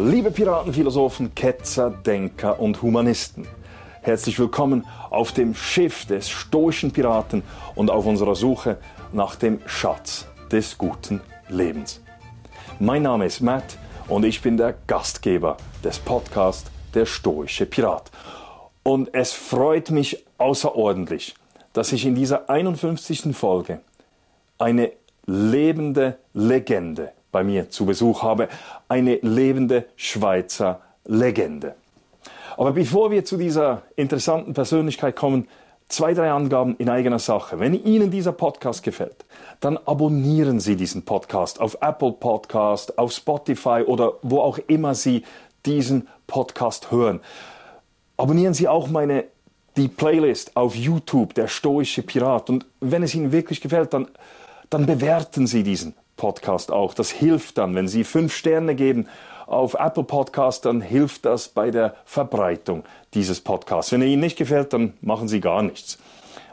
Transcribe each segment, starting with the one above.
Liebe Piratenphilosophen, Ketzer, Denker und Humanisten. Herzlich willkommen auf dem Schiff des stoischen Piraten und auf unserer Suche nach dem Schatz des guten Lebens. Mein Name ist Matt und ich bin der Gastgeber des Podcasts Der stoische Pirat. Und es freut mich außerordentlich, dass ich in dieser 51. Folge eine lebende Legende bei mir zu Besuch habe, eine lebende Schweizer Legende. Aber bevor wir zu dieser interessanten Persönlichkeit kommen, zwei, drei Angaben in eigener Sache. Wenn Ihnen dieser Podcast gefällt, dann abonnieren Sie diesen Podcast auf Apple Podcast, auf Spotify oder wo auch immer Sie diesen Podcast hören. Abonnieren Sie auch meine die Playlist auf YouTube, der stoische Pirat. Und wenn es Ihnen wirklich gefällt, dann, dann bewerten Sie diesen Podcast auch. Das hilft dann, wenn Sie fünf Sterne geben auf Apple Podcast, dann hilft das bei der Verbreitung dieses Podcasts. Wenn er Ihnen nicht gefällt, dann machen Sie gar nichts.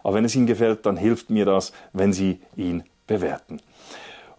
Aber wenn es Ihnen gefällt, dann hilft mir das, wenn Sie ihn bewerten.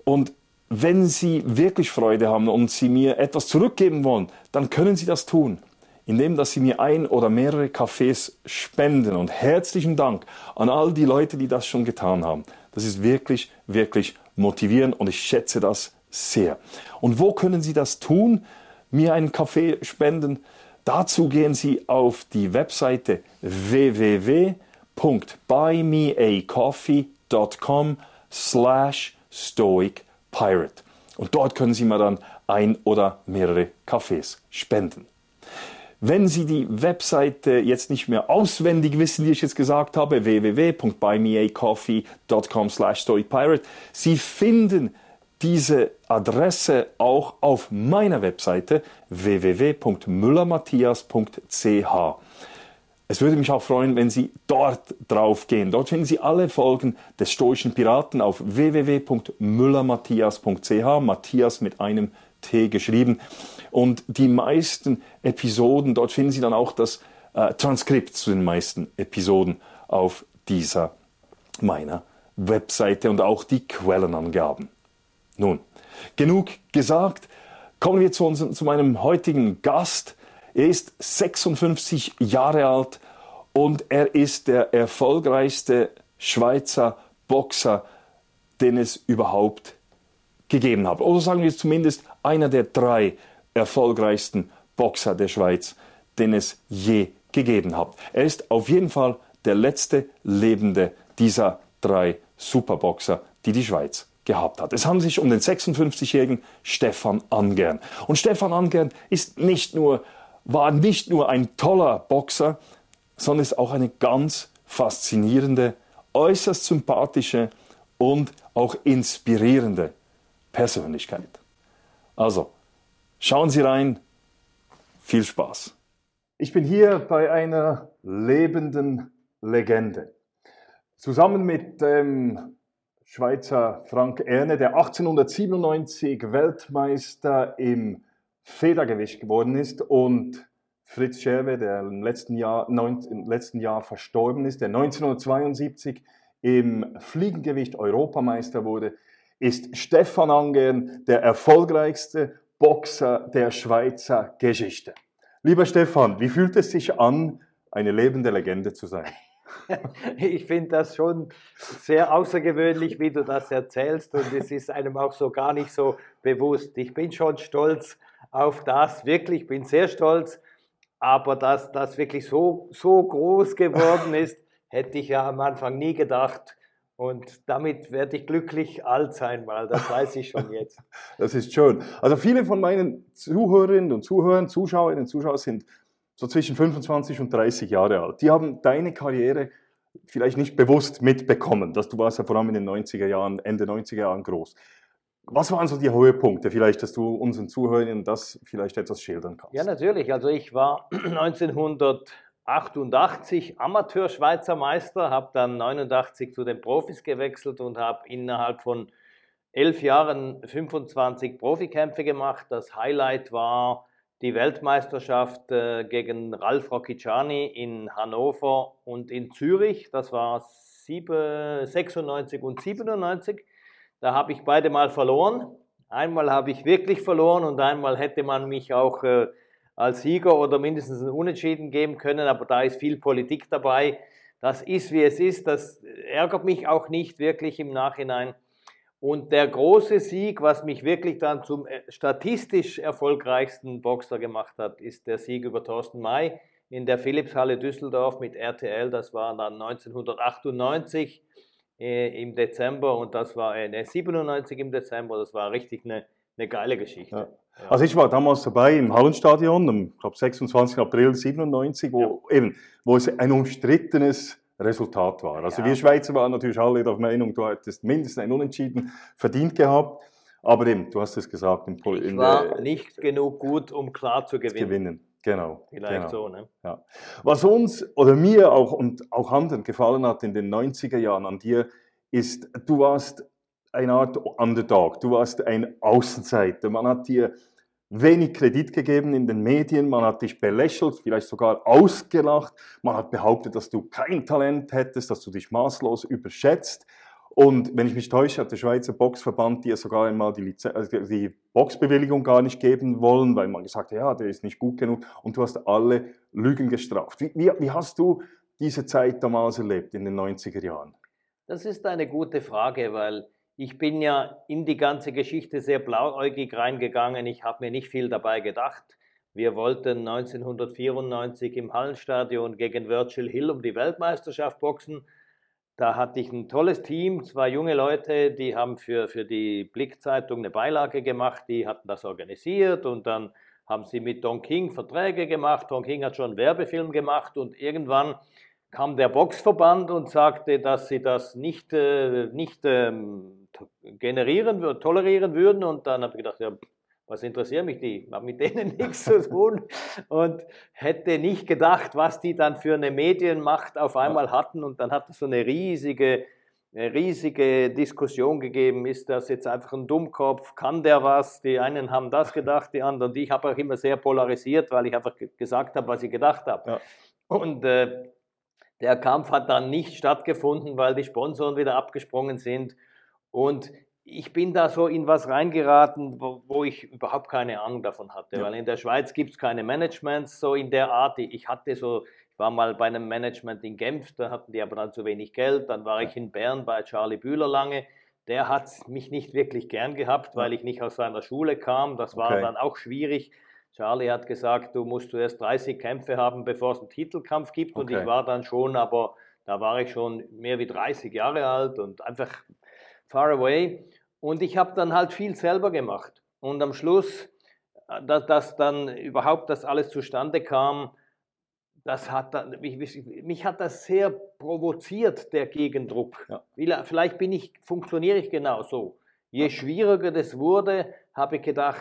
Und wenn Sie wirklich Freude haben und Sie mir etwas zurückgeben wollen, dann können Sie das tun, indem dass Sie mir ein oder mehrere Kaffees spenden. Und herzlichen Dank an all die Leute, die das schon getan haben. Das ist wirklich, wirklich motivieren und ich schätze das sehr. Und wo können Sie das tun? Mir einen Kaffee spenden? Dazu gehen Sie auf die Webseite www.buymeacoffee.com slash stoicpirate. Und dort können Sie mir dann ein oder mehrere Kaffees spenden. Wenn Sie die Webseite jetzt nicht mehr auswendig wissen, die ich jetzt gesagt habe, www.buymeacoffee.com slash storypirate, Sie finden diese Adresse auch auf meiner Webseite www.müllermatthias.ch. Es würde mich auch freuen, wenn Sie dort drauf gehen. Dort finden Sie alle Folgen des Stoischen Piraten auf www.müllermatthias.ch, Matthias mit einem T geschrieben. Und die meisten Episoden, dort finden Sie dann auch das äh, Transkript zu den meisten Episoden auf dieser meiner Webseite und auch die Quellenangaben. Nun, genug gesagt. Kommen wir zu, uns, zu meinem heutigen Gast. Er ist 56 Jahre alt und er ist der erfolgreichste Schweizer Boxer, den es überhaupt gegeben hat. Oder sagen wir zumindest einer der drei erfolgreichsten Boxer der Schweiz, den es je gegeben hat. Er ist auf jeden Fall der letzte lebende dieser drei Superboxer, die die Schweiz gehabt hat. Es handelt sich um den 56-jährigen Stefan Angern. Und Stefan Angern ist nicht nur, war nicht nur ein toller Boxer, sondern ist auch eine ganz faszinierende, äußerst sympathische und auch inspirierende Persönlichkeit. Also, Schauen Sie rein. Viel Spaß. Ich bin hier bei einer lebenden Legende. Zusammen mit dem Schweizer Frank Erne, der 1897 Weltmeister im Federgewicht geworden ist und Fritz Scherwe, der im letzten Jahr, neun, im letzten Jahr verstorben ist, der 1972 im Fliegengewicht Europameister wurde, ist Stefan Angern der erfolgreichste Boxer der Schweizer Geschichte. Lieber Stefan, wie fühlt es sich an, eine lebende Legende zu sein? Ich finde das schon sehr außergewöhnlich, wie du das erzählst und es ist einem auch so gar nicht so bewusst. Ich bin schon stolz auf das, wirklich, bin sehr stolz, aber dass das wirklich so, so groß geworden ist, hätte ich ja am Anfang nie gedacht. Und damit werde ich glücklich alt sein, weil das weiß ich schon jetzt. das ist schön. Also viele von meinen Zuhörerinnen und Zuhörern, Zuschauerinnen und Zuschauer sind so zwischen 25 und 30 Jahre alt. Die haben deine Karriere vielleicht nicht bewusst mitbekommen, dass du warst ja vor allem in den 90er Jahren, Ende 90er Jahren groß. Was waren so die Höhepunkte vielleicht, dass du unseren Zuhörern das vielleicht etwas schildern kannst? Ja, natürlich. Also ich war 1900 88 Amateur-Schweizer Meister, habe dann 89 zu den Profis gewechselt und habe innerhalb von elf Jahren 25 Profikämpfe gemacht. Das Highlight war die Weltmeisterschaft äh, gegen Ralf Rocchiciani in Hannover und in Zürich. Das war 96 und 97. Da habe ich beide mal verloren Einmal habe ich wirklich verloren und einmal hätte man mich auch äh, als Sieger oder mindestens ein Unentschieden geben können, aber da ist viel Politik dabei. Das ist, wie es ist. Das ärgert mich auch nicht wirklich im Nachhinein. Und der große Sieg, was mich wirklich dann zum äh, statistisch erfolgreichsten Boxer gemacht hat, ist der Sieg über Thorsten May in der Philipshalle Düsseldorf mit RTL. Das war dann 1998 äh, im Dezember und das war äh, 97 im Dezember. Das war richtig eine, eine geile Geschichte. Ja. Ja. Also ich war damals dabei im Hallenstadion, am glaub, 26. April 97, wo ja. eben, wo es ein umstrittenes Resultat war. Also ja. wir Schweizer waren natürlich alle der Meinung, du hättest mindestens ein Unentschieden verdient gehabt. Aber eben, du hast es gesagt. In Pol ich war nicht genug gut, um klar zu gewinnen. gewinnen. Genau. Vielleicht genau. so, ne? Ja. Was uns oder mir auch und auch anderen gefallen hat in den 90er Jahren an dir, ist, du warst eine Art Underdog, du warst ein Außenseiter. Man hat dir wenig Kredit gegeben in den Medien, man hat dich belächelt, vielleicht sogar ausgelacht, man hat behauptet, dass du kein Talent hättest, dass du dich maßlos überschätzt. Und wenn ich mich täusche, hat der Schweizer Boxverband dir sogar einmal die, Lizen also die Boxbewilligung gar nicht geben wollen, weil man gesagt hat, ja, der ist nicht gut genug und du hast alle Lügen gestraft. Wie, wie, wie hast du diese Zeit damals erlebt in den 90er Jahren? Das ist eine gute Frage, weil ich bin ja in die ganze Geschichte sehr blauäugig reingegangen. Ich habe mir nicht viel dabei gedacht. Wir wollten 1994 im Hallenstadion gegen Virgil Hill um die Weltmeisterschaft boxen. Da hatte ich ein tolles Team, zwei junge Leute, die haben für, für die Blickzeitung eine Beilage gemacht, die hatten das organisiert und dann haben sie mit Don King Verträge gemacht. Don King hat schon einen Werbefilm gemacht und irgendwann kam der Boxverband und sagte, dass sie das nicht, äh, nicht ähm, generieren, tolerieren würden. Und dann habe ich gedacht, ja, was interessieren mich die? Ich habe mit denen nichts zu tun und hätte nicht gedacht, was die dann für eine Medienmacht auf einmal hatten. Und dann hat es so eine riesige, eine riesige Diskussion gegeben. Ist das jetzt einfach ein Dummkopf? Kann der was? Die einen haben das gedacht, die anderen. Und ich habe auch immer sehr polarisiert, weil ich einfach gesagt habe, was ich gedacht habe. Ja. Und äh, der Kampf hat dann nicht stattgefunden, weil die Sponsoren wieder abgesprungen sind. Und ich bin da so in was reingeraten, wo, wo ich überhaupt keine Ahnung davon hatte, ja. weil in der Schweiz gibt es keine Managements so in der Art. Ich hatte so, ich war mal bei einem Management in Genf, da hatten die aber dann zu wenig Geld. Dann war ich in Bern bei Charlie Bühler lange. Der hat mich nicht wirklich gern gehabt, weil ich nicht aus seiner Schule kam. Das war okay. dann auch schwierig. Charlie hat gesagt, du musst zuerst 30 Kämpfe haben, bevor es einen Titelkampf gibt. Okay. Und ich war dann schon, aber da war ich schon mehr wie 30 Jahre alt und einfach far away. Und ich habe dann halt viel selber gemacht. Und am Schluss, äh, dass, dass dann überhaupt das alles zustande kam, das hat dann, mich, mich hat das sehr provoziert, der Gegendruck. Ja. Vielleicht bin ich, funktioniere ich genau so. Je schwieriger das wurde, habe ich gedacht,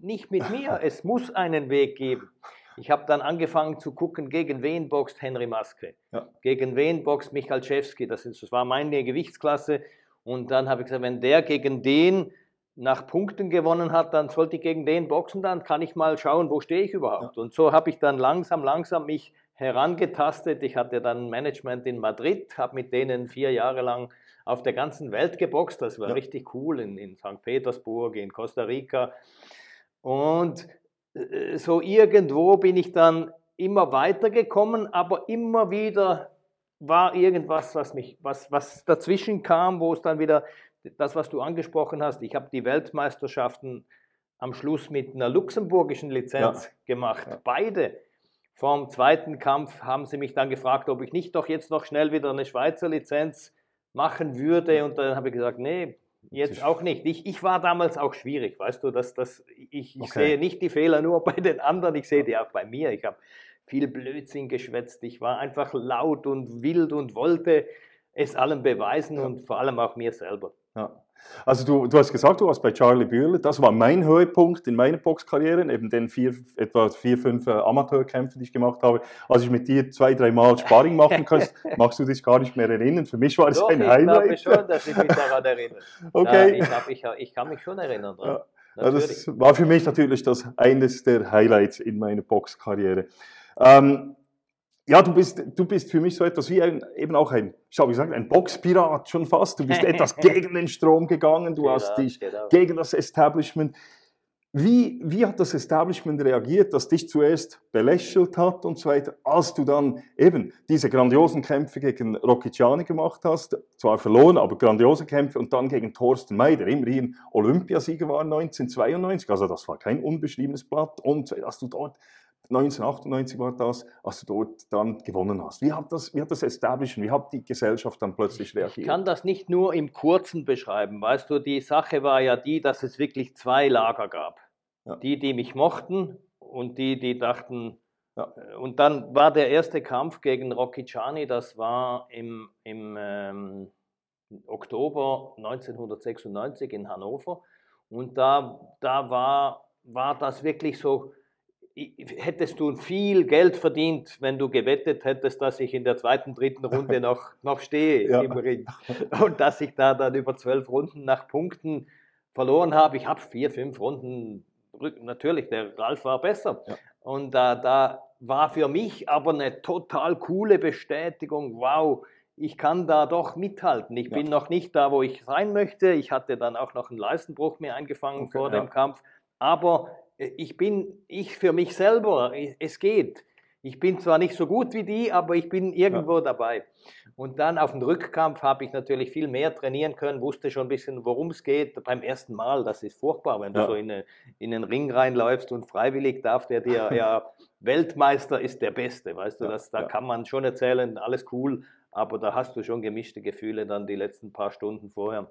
nicht mit mir, es muss einen Weg geben. Ich habe dann angefangen zu gucken, gegen wen boxt Henry Maske, ja. gegen wen boxt Michalczewski, das, ist, das war meine Gewichtsklasse und dann habe ich gesagt, wenn der gegen den nach Punkten gewonnen hat, dann sollte ich gegen den boxen, dann kann ich mal schauen, wo stehe ich überhaupt. Ja. Und so habe ich dann langsam, langsam mich herangetastet. Ich hatte dann Management in Madrid, habe mit denen vier Jahre lang auf der ganzen Welt geboxt. Das war ja. richtig cool in, in St. Petersburg, in Costa Rica. Und äh, so irgendwo bin ich dann immer weitergekommen, aber immer wieder war irgendwas, was mich, was, was dazwischen kam, wo es dann wieder das, was du angesprochen hast. Ich habe die Weltmeisterschaften am Schluss mit einer luxemburgischen Lizenz ja. gemacht. Ja. Beide. Vom zweiten Kampf haben sie mich dann gefragt, ob ich nicht doch jetzt noch schnell wieder eine Schweizer Lizenz machen würde. Und dann habe ich gesagt, nee, jetzt auch nicht. Ich, ich war damals auch schwierig, weißt du, dass, dass ich, ich okay. sehe nicht die Fehler nur bei den anderen, ich sehe die auch bei mir. Ich habe viel Blödsinn geschwätzt. Ich war einfach laut und wild und wollte es allen beweisen ja. und vor allem auch mir selber. Ja. Also du, du hast gesagt, du warst bei Charlie Bühler. Das war mein Höhepunkt in meiner Boxkarriere, neben den vier, etwa vier, fünf äh, Amateurkämpfen, die ich gemacht habe. Als ich mit dir zwei, dreimal Sparring machen konnte, magst du dich gar nicht mehr erinnern. Für mich war es ein ich Highlight. Ich glaube schon, dass ich mich daran erinnere. Okay. Ja, ich, ich, ich, kann mich schon erinnern dran. Ja. das war für mich natürlich das eines der Highlights in meiner Boxkarriere. Ähm, ja, du bist, du bist für mich so etwas wie ein, eben auch ein, ich habe gesagt, ein Boxpirat schon fast. Du bist etwas gegen den Strom gegangen, du Genau, hast dich genau. gegen das Establishment. Wie, wie hat das Establishment reagiert, das dich zuerst belächelt hat und so weiter, als du dann eben diese grandiosen Kämpfe gegen Rocchiciani gemacht hast, zwar verloren, aber grandiose Kämpfe und dann gegen Thorsten May, der immerhin Olympiasieger war 1992, also das war kein unbeschriebenes Blatt und dass du dort 1998 war das, als du dort dann gewonnen hast. Wie hat das, wie hat das Establishment, wie hat die Gesellschaft dann plötzlich Ich reagiert? kann das nicht nur im Kurzen beschreiben. Weißt du, die Sache war ja die, dass es wirklich zwei Lager gab. Ja. Die, die mich mochten und die, die dachten. Ja. äh, Und dann war der erste Kampf gegen Rocchiciani, das war im, im ähm, Oktober 1996 in Hannover. Und da, da war, war das wirklich so, hättest du viel Geld verdient, wenn du gewettet hättest, dass ich in der zweiten, dritten Runde noch, noch stehe Ja. im Ring. Und dass ich da dann über zwölf Runden nach Punkten verloren habe. Ich habe vier, fünf Runden, natürlich, der Ralf war besser. Ja. Und da, da war für mich aber eine total coole Bestätigung, wow, ich kann da doch mithalten. Ich Ja. bin noch nicht da, wo ich sein möchte. Ich hatte dann auch noch einen Leistenbruch mir eingefangen Okay, vor dem Kampf. Aber äh, ich bin, ich für mich selber, es geht. Ich bin zwar nicht so gut wie die, aber ich bin irgendwo dabei. Und dann auf dem Rückkampf habe ich natürlich viel mehr trainieren können, wusste schon ein bisschen, worum es geht. Beim ersten Mal, das ist furchtbar, wenn du Ja. so in, eine, in den Ring reinläufst und freiwillig darf der dir, ja, Weltmeister ist der Beste, weißt du, Ja, das, da ja. kann man schon erzählen, alles cool, aber da hast du schon gemischte Gefühle dann die letzten paar Stunden vorher.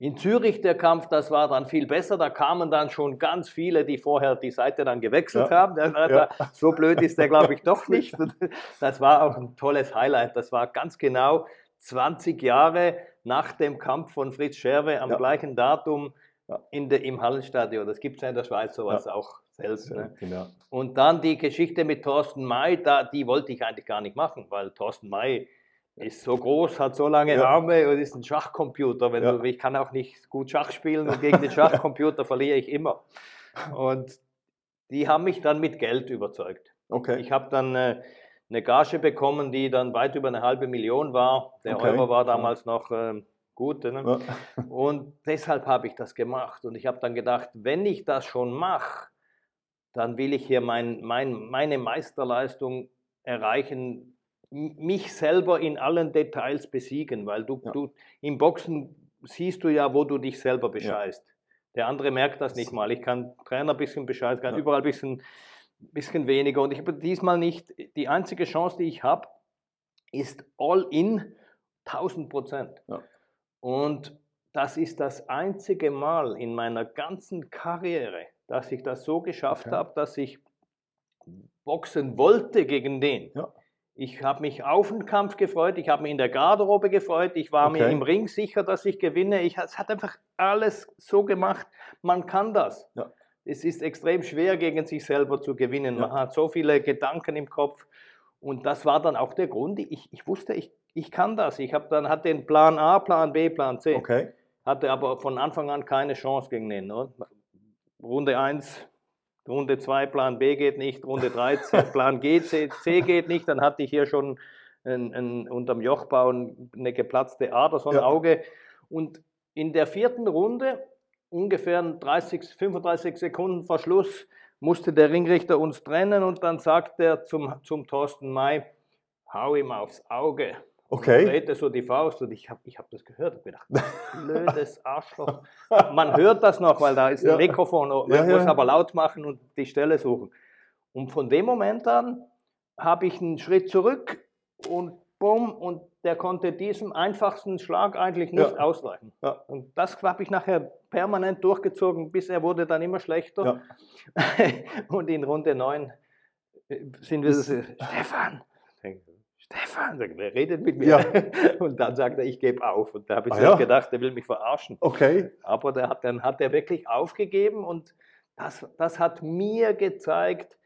In Zürich der Kampf, das war dann viel besser. Da kamen dann schon ganz viele, die vorher die Seite dann gewechselt Ja. haben. Ja. So blöd ist der, glaube ich, doch nicht. Das war auch ein tolles Highlight. Das war ganz genau 20 Jahre nach dem Kampf von Fritz Scherwe am Ja. gleichen Datum Ja. in der, im Hallenstadion. Das gibt es ja in der Schweiz sowas auch selten. Ne? Genau. Und dann die Geschichte mit Thorsten May, da, die wollte ich eigentlich gar nicht machen, weil Thorsten May ist so groß, hat so lange Ja. Arme und ist ein Schachcomputer. Wenn Ja. du, ich kann auch nicht gut Schach spielen und gegen den Schachcomputer verliere ich immer. Und die haben mich dann mit Geld überzeugt. Okay. Ich habe dann äh, eine Gage bekommen, die dann weit über eine halbe Million war. Der Okay. Euro war damals noch ähm, gut. Ne? Ja. Und deshalb habe ich das gemacht. Und ich habe dann gedacht, wenn ich das schon mache, dann will ich hier mein, mein, meine Meisterleistung erreichen, mich selber in allen Details besiegen, weil du, Ja. du im Boxen siehst du ja, wo du dich selber bescheißt. Der andere merkt das nicht mal. Ich kann Trainer ein bisschen bescheißen, kann Ja. überall ein bisschen, bisschen weniger. Und ich habe diesmal nicht, die einzige Chance, die ich habe, ist all in 1000 Prozent. Ja. Und das ist das einzige Mal in meiner ganzen Karriere, dass ich das so geschafft Okay. habe, dass ich boxen wollte gegen den. Ja. Ich habe mich auf den Kampf gefreut, ich habe mich in der Garderobe gefreut, ich war mir Okay. im Ring sicher, dass ich gewinne. Ich, es hat einfach alles so gemacht, man kann das. Ja. Es ist extrem schwer, gegen sich selber zu gewinnen. Man Ja. hat so viele Gedanken im Kopf. Und das war dann auch der Grund. Ich, ich wusste, ich, ich kann das. Ich habe dann hatte den Plan A, Plan B, Plan C. Okay. Hatte aber von Anfang an keine Chance gegen den. Ne? Runde 1, Runde 2, Plan B geht nicht, Runde 3, Plan G, C, C geht nicht. Dann hatte ich hier schon ein, ein, unterm Jochbau eine geplatzte Ader, so ein Ja. Auge. Und in der vierten Runde, ungefähr 30, 35 Sekunden vor Schluss, musste der Ringrichter uns trennen und dann sagt er zum, zum Thorsten May, hau ihm aufs Auge. Okay. drehte so die Faust und ich habe ich hab das gehört und gedacht, blödes Arschloch. Man hört das noch, weil da ist Ja. ein Mikrofon, man Ja, ja. muss aber laut machen und die Stelle suchen. Und von dem Moment an habe ich einen Schritt zurück und bumm, und der konnte diesem einfachsten Schlag eigentlich nicht Ja. ausweichen. Ja. Und das habe ich nachher permanent durchgezogen, bis er wurde dann immer schlechter. und in Runde 9 sind wir so, Stefan, Stefan, wer redet mit mir? Ja. Und dann sagt er, ich gebe auf. Und da habe ich Ah, ja. gedacht, der will mich verarschen. Okay. Aber der hat, dann hat er wirklich aufgegeben und das, das hat mir gezeigt,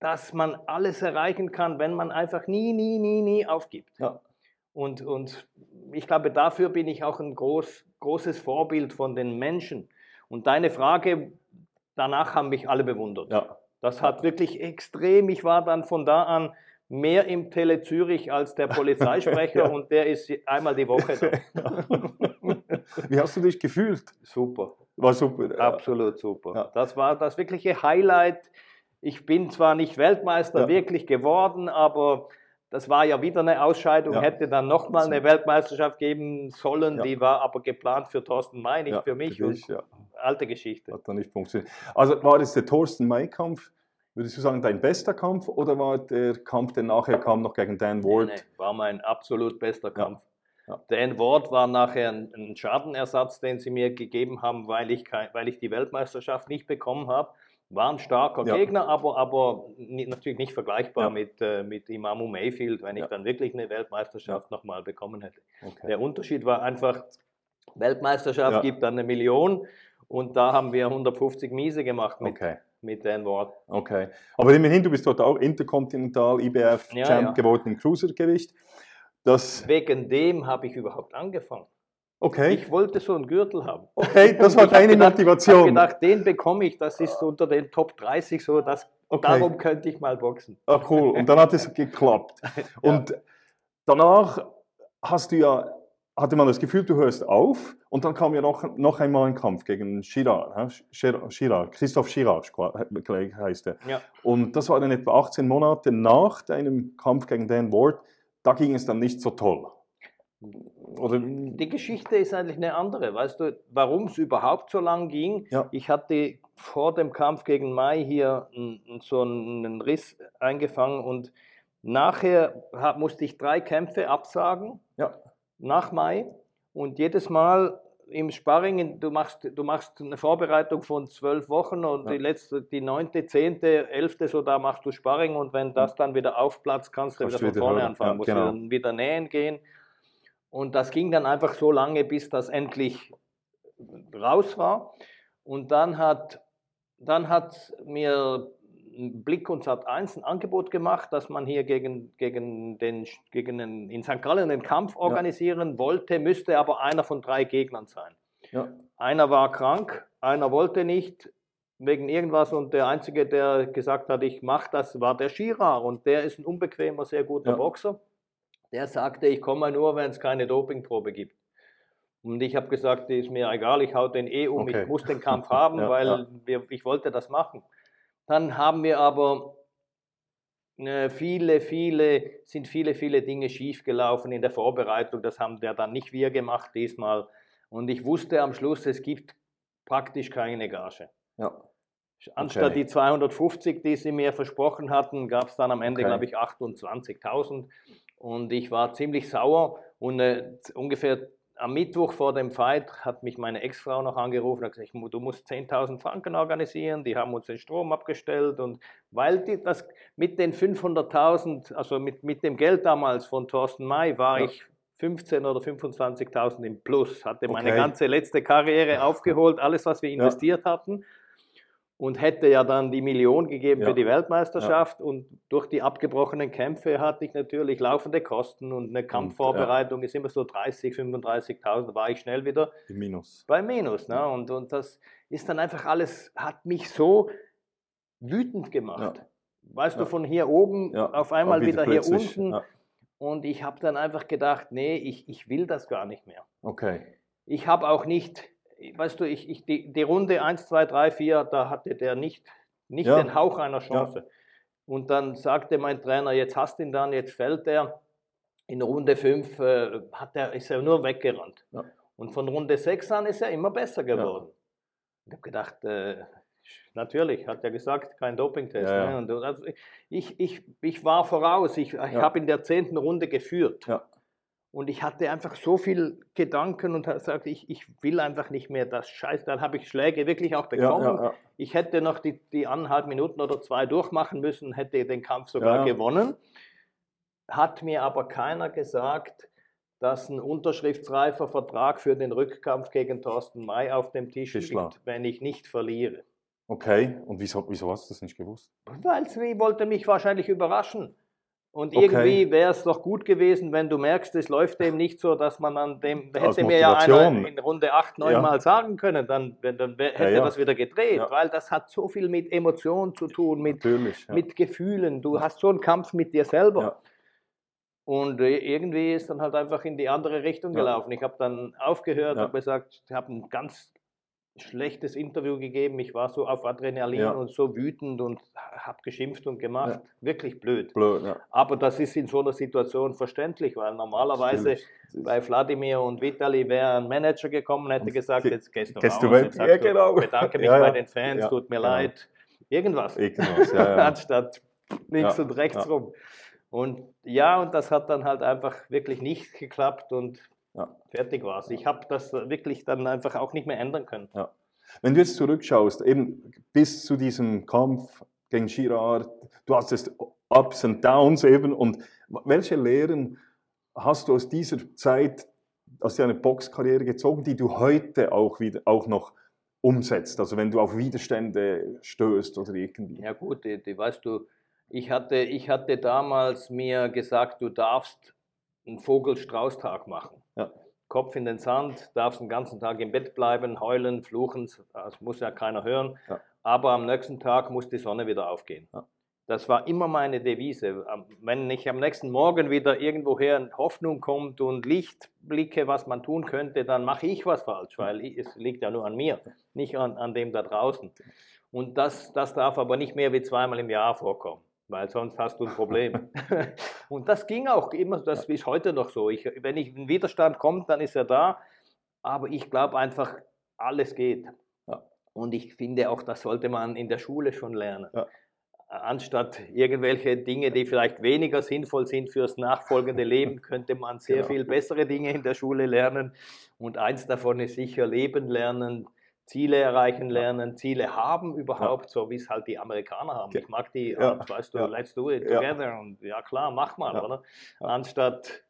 dass man alles erreichen kann, wenn man einfach nie, nie, nie, nie aufgibt. Ja. Und, und ich glaube, dafür bin ich auch ein groß, großes Vorbild von den Menschen. Und deine Frage, danach haben mich alle bewundert. Ja. Das hat wirklich extrem, ich war dann von da an mehr im Tele Zürich als der Polizeisprecher ja. und der ist einmal die Woche da. Wie hast du dich gefühlt? Super. War super. Absolut super. Ja. Das war das wirkliche Highlight. Ich bin zwar nicht Weltmeister ja. wirklich geworden, aber das war ja wieder eine Ausscheidung, ja. hätte dann nochmal eine Weltmeisterschaft geben sollen, die war aber geplant für Thorsten May, nicht für mich. Für dich, alte Geschichte. Hat dann nicht funktioniert. Also war das der Thorsten May-Kampf? Würdest du sagen, dein bester Kampf oder war der Kampf, der nachher kam, noch gegen Dan Ward? Nee, nee, war mein absolut bester Kampf. Ja. Dan Ward war nachher ein, ein, Schadenersatz, den sie mir gegeben haben, weil ich, kein, weil ich die Weltmeisterschaft nicht bekommen habe. War ein starker ja. Gegner, aber, aber natürlich nicht vergleichbar ja. mit, äh, mit Imamu Mayfield, wenn ich dann wirklich eine Weltmeisterschaft ja. nochmal bekommen hätte. Okay. Der Unterschied war einfach, Weltmeisterschaft gibt dann eine Million und da haben wir 150 Miese gemacht mit, okay mit den Worten. Okay. Aber immerhin, du bist dort auch interkontinental IBF Champ ja. geworden im Cruisergewicht. Das Wegen dem habe ich überhaupt angefangen. Okay. Ich wollte so einen Gürtel haben. Okay, das war deine gedacht, Motivation. Ich gedacht, den bekomme ich, das ist unter den Top 30 so, das, okay. darum könnte ich mal boxen. Ah, cool. Und dann hat es geklappt. Und ja. danach hast du ja hatte man das Gefühl, du hörst auf und dann kam ja noch, noch einmal ein Kampf gegen Girard, Girard, Christoph Girard heißt er. Ja. Und das war dann etwa 18 Monate nach deinem Kampf gegen Dan Ward. Da ging es dann nicht so toll. Oder? Die Geschichte ist eigentlich eine andere. Weißt du, warum es überhaupt so lang ging? Ja. Ich hatte vor dem Kampf gegen Mai hier so einen Riss eingefangen und nachher musste ich drei Kämpfe absagen. Ja nach Mai und jedes Mal im Sparring, du machst, du machst eine Vorbereitung von zwölf Wochen und ja. die letzte, die neunte, zehnte, elfte, so da machst du Sparring und wenn das dann wieder aufplatzt, kannst du kannst wieder von vorne wieder anfangen, ja, musst genau. dann wieder nähen gehen. Und das ging dann einfach so lange, bis das endlich raus war. Und dann hat, dann hat mir Blick und Sat 1 ein Angebot gemacht, dass man hier gegen, gegen den, gegen den, in St. Gallen einen Kampf organisieren ja. wollte, müsste aber einer von drei Gegnern sein. Ja. Einer war krank, einer wollte nicht wegen irgendwas und der Einzige, der gesagt hat, ich mache das, war der Girard und der ist ein unbequemer, sehr guter ja. Boxer. Der sagte, ich komme nur, wenn es keine Dopingprobe gibt. Und ich habe gesagt, ist mir egal, ich hau den eh um, okay. ich muss den Kampf haben, weil wir, ich wollte das machen. Dann haben wir aber äh, viele, viele, sind viele, viele Dinge schiefgelaufen in der Vorbereitung. Das haben wir dann nicht wir gemacht diesmal. Und ich wusste am Schluss, es gibt praktisch keine Gage. Ja. Anstatt okay. die 250, die sie mir versprochen hatten, gab es dann am Ende, okay. glaube ich, 28.000. Und ich war ziemlich sauer und äh, ungefähr am Mittwoch vor dem Fight hat mich meine Ex-Frau noch angerufen und gesagt, du musst 10.000 Franken organisieren, die haben uns den Strom abgestellt und weil die, das mit den 500.000, also mit, mit dem Geld damals von Thorsten May war ja. ich 15 oder 25.000 im Plus, hatte meine okay. ganze letzte Karriere aufgeholt, alles was wir investiert ja. hatten und hätte ja dann die Million gegeben ja. für die Weltmeisterschaft. Ja. Und durch die abgebrochenen Kämpfe hatte ich natürlich laufende Kosten und eine Kampfvorbereitung und, ja. ist immer so 30, 35.000, da war ich schnell wieder Im Minus. bei Minus. Ne? Und, und das ist dann einfach alles, hat mich so wütend gemacht. Weißt du, von hier oben auf einmal wieder, wieder hier unten. Und ich habe dann einfach gedacht, nee, ich, ich will das gar nicht mehr. Okay. Ich habe auch nicht weißt du, ich, ich, die, die Runde 1, 2, 3, 4, da hatte der nicht, nicht ja. den Hauch einer Chance. Ja. Und dann sagte mein Trainer, jetzt hast du ihn dann, jetzt fällt er. In Runde 5 äh, hat er, ist er nur weggerannt. Ja. Und von Runde 6 an ist er immer besser geworden. Ich habe gedacht, äh, natürlich, hat er gesagt, kein Dopingtest. Ne? Und also ich, ich, ich war voraus, ich, ich habe in der zehnten Runde geführt. Und ich hatte einfach so viel Gedanken und sagte, ich, ich will einfach nicht mehr das Scheiß. Dann habe ich Schläge wirklich auch bekommen. Ja, ja, ja. Ich hätte noch die, die anderthalb Minuten oder zwei durchmachen müssen, hätte den Kampf sogar gewonnen. Hat mir aber keiner gesagt, dass ein unterschriftsreifer Vertrag für den Rückkampf gegen Thorsten May auf dem Tisch liegt, wenn ich nicht verliere. Okay, und wieso, wieso hast du das nicht gewusst? Weil sie wollte mich wahrscheinlich überraschen. Und Okay. irgendwie wäre es doch gut gewesen, wenn du merkst, es läuft dem nicht so, dass man an dem, da hätte mir ja einer in Runde 8, 9 Ja. Mal sagen können, dann, dann hätte ja. das wieder gedreht, Ja. weil das hat so viel mit Emotionen zu tun, mit. Ja. mit Gefühlen. Du hast so einen Kampf mit dir selber. Ja. Und äh, irgendwie ist dann halt einfach in die andere Richtung Ja. gelaufen. Ich habe dann aufgehört, Ja. habe gesagt, ich habe ein ganz schlechtes Interview gegeben. Ich war so auf Adrenalin Ja. und so wütend und habe geschimpft und gemacht. Wirklich blöd. Blöd, ja. Aber das ist in so einer Situation verständlich, weil normalerweise bei Wladimir und Vitali wäre ein Manager gekommen, hätte gesagt, ge- jetzt gehst du gehst raus, du jetzt Ja, genau. bedanke mich Ja, bei ja. den Fans, Ja, tut mir genau. leid. Irgendwas. Irgendwas, ja, ja. Anstatt links Ja, und rechts ja. rum. Und ja, und das hat dann halt einfach wirklich nicht geklappt und Ja. fertig war es. Ich habe das wirklich dann einfach auch nicht mehr ändern können. Wenn du jetzt zurückschaust, eben bis zu diesem Kampf gegen Girard, du hattest Ups und Downs eben und welche Lehren hast du aus dieser Zeit, aus deiner Boxkarriere gezogen, die du heute auch, wieder, auch noch umsetzt? Also wenn du auf Widerstände stößt oder irgendwie. Ja gut, die, die, weißt du, ich hatte, ich hatte damals mir gesagt, du darfst einen Vogel-Strauß-Tag machen. Ja. Kopf in den Sand, darfst den ganzen Tag im Bett bleiben, heulen, fluchen, das muss ja keiner hören. Ja. Aber am nächsten Tag muss die Sonne wieder aufgehen. Ja. Das war immer meine Devise. Wenn ich am nächsten Morgen wieder irgendwoher Hoffnung kommt und Lichtblicke, was man tun könnte, dann mache ich was falsch, weil es liegt ja nur an mir, nicht an, an dem da draußen. Und das, das darf aber nicht mehr wie zweimal im Jahr vorkommen, weil sonst hast du ein Problem. und das ging auch immer, das ist heute noch so. Ich, wenn ich ein Widerstand kommt, dann ist er da. Aber ich glaube einfach, alles geht. Ja. Und ich finde auch, das sollte man in der Schule schon lernen. Ja. Anstatt irgendwelche Dinge, die vielleicht weniger sinnvoll sind fürs nachfolgende Leben, könnte man sehr Genau. viel bessere Dinge in der Schule lernen. Und eins davon ist sicher Leben lernen, Ziele erreichen lernen, Ziele haben überhaupt, so wie es halt die Amerikaner haben. Ich mag die, Ja. Weißt du, let's do it together. Und ja klar, mach mal, oder? Anstatt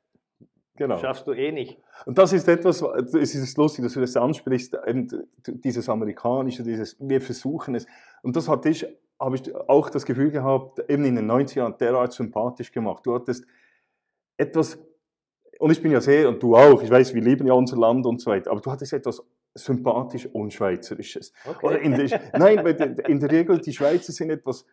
Genau. schaffst du eh nicht. Und das ist etwas, es ist lustig, dass du das ansprichst, eben dieses amerikanische, dieses, wir versuchen es. Und das hatte ich, habe ich auch das Gefühl gehabt, eben in den 90er Jahren derart sympathisch gemacht. Du hattest etwas, und ich bin ja sehr, und du auch, ich weiß, wir lieben ja unser Land und so weiter, aber du hattest etwas sympathisch Unschweizerisches. In der, nein, weil in der Regel, die Schweizer sind etwas,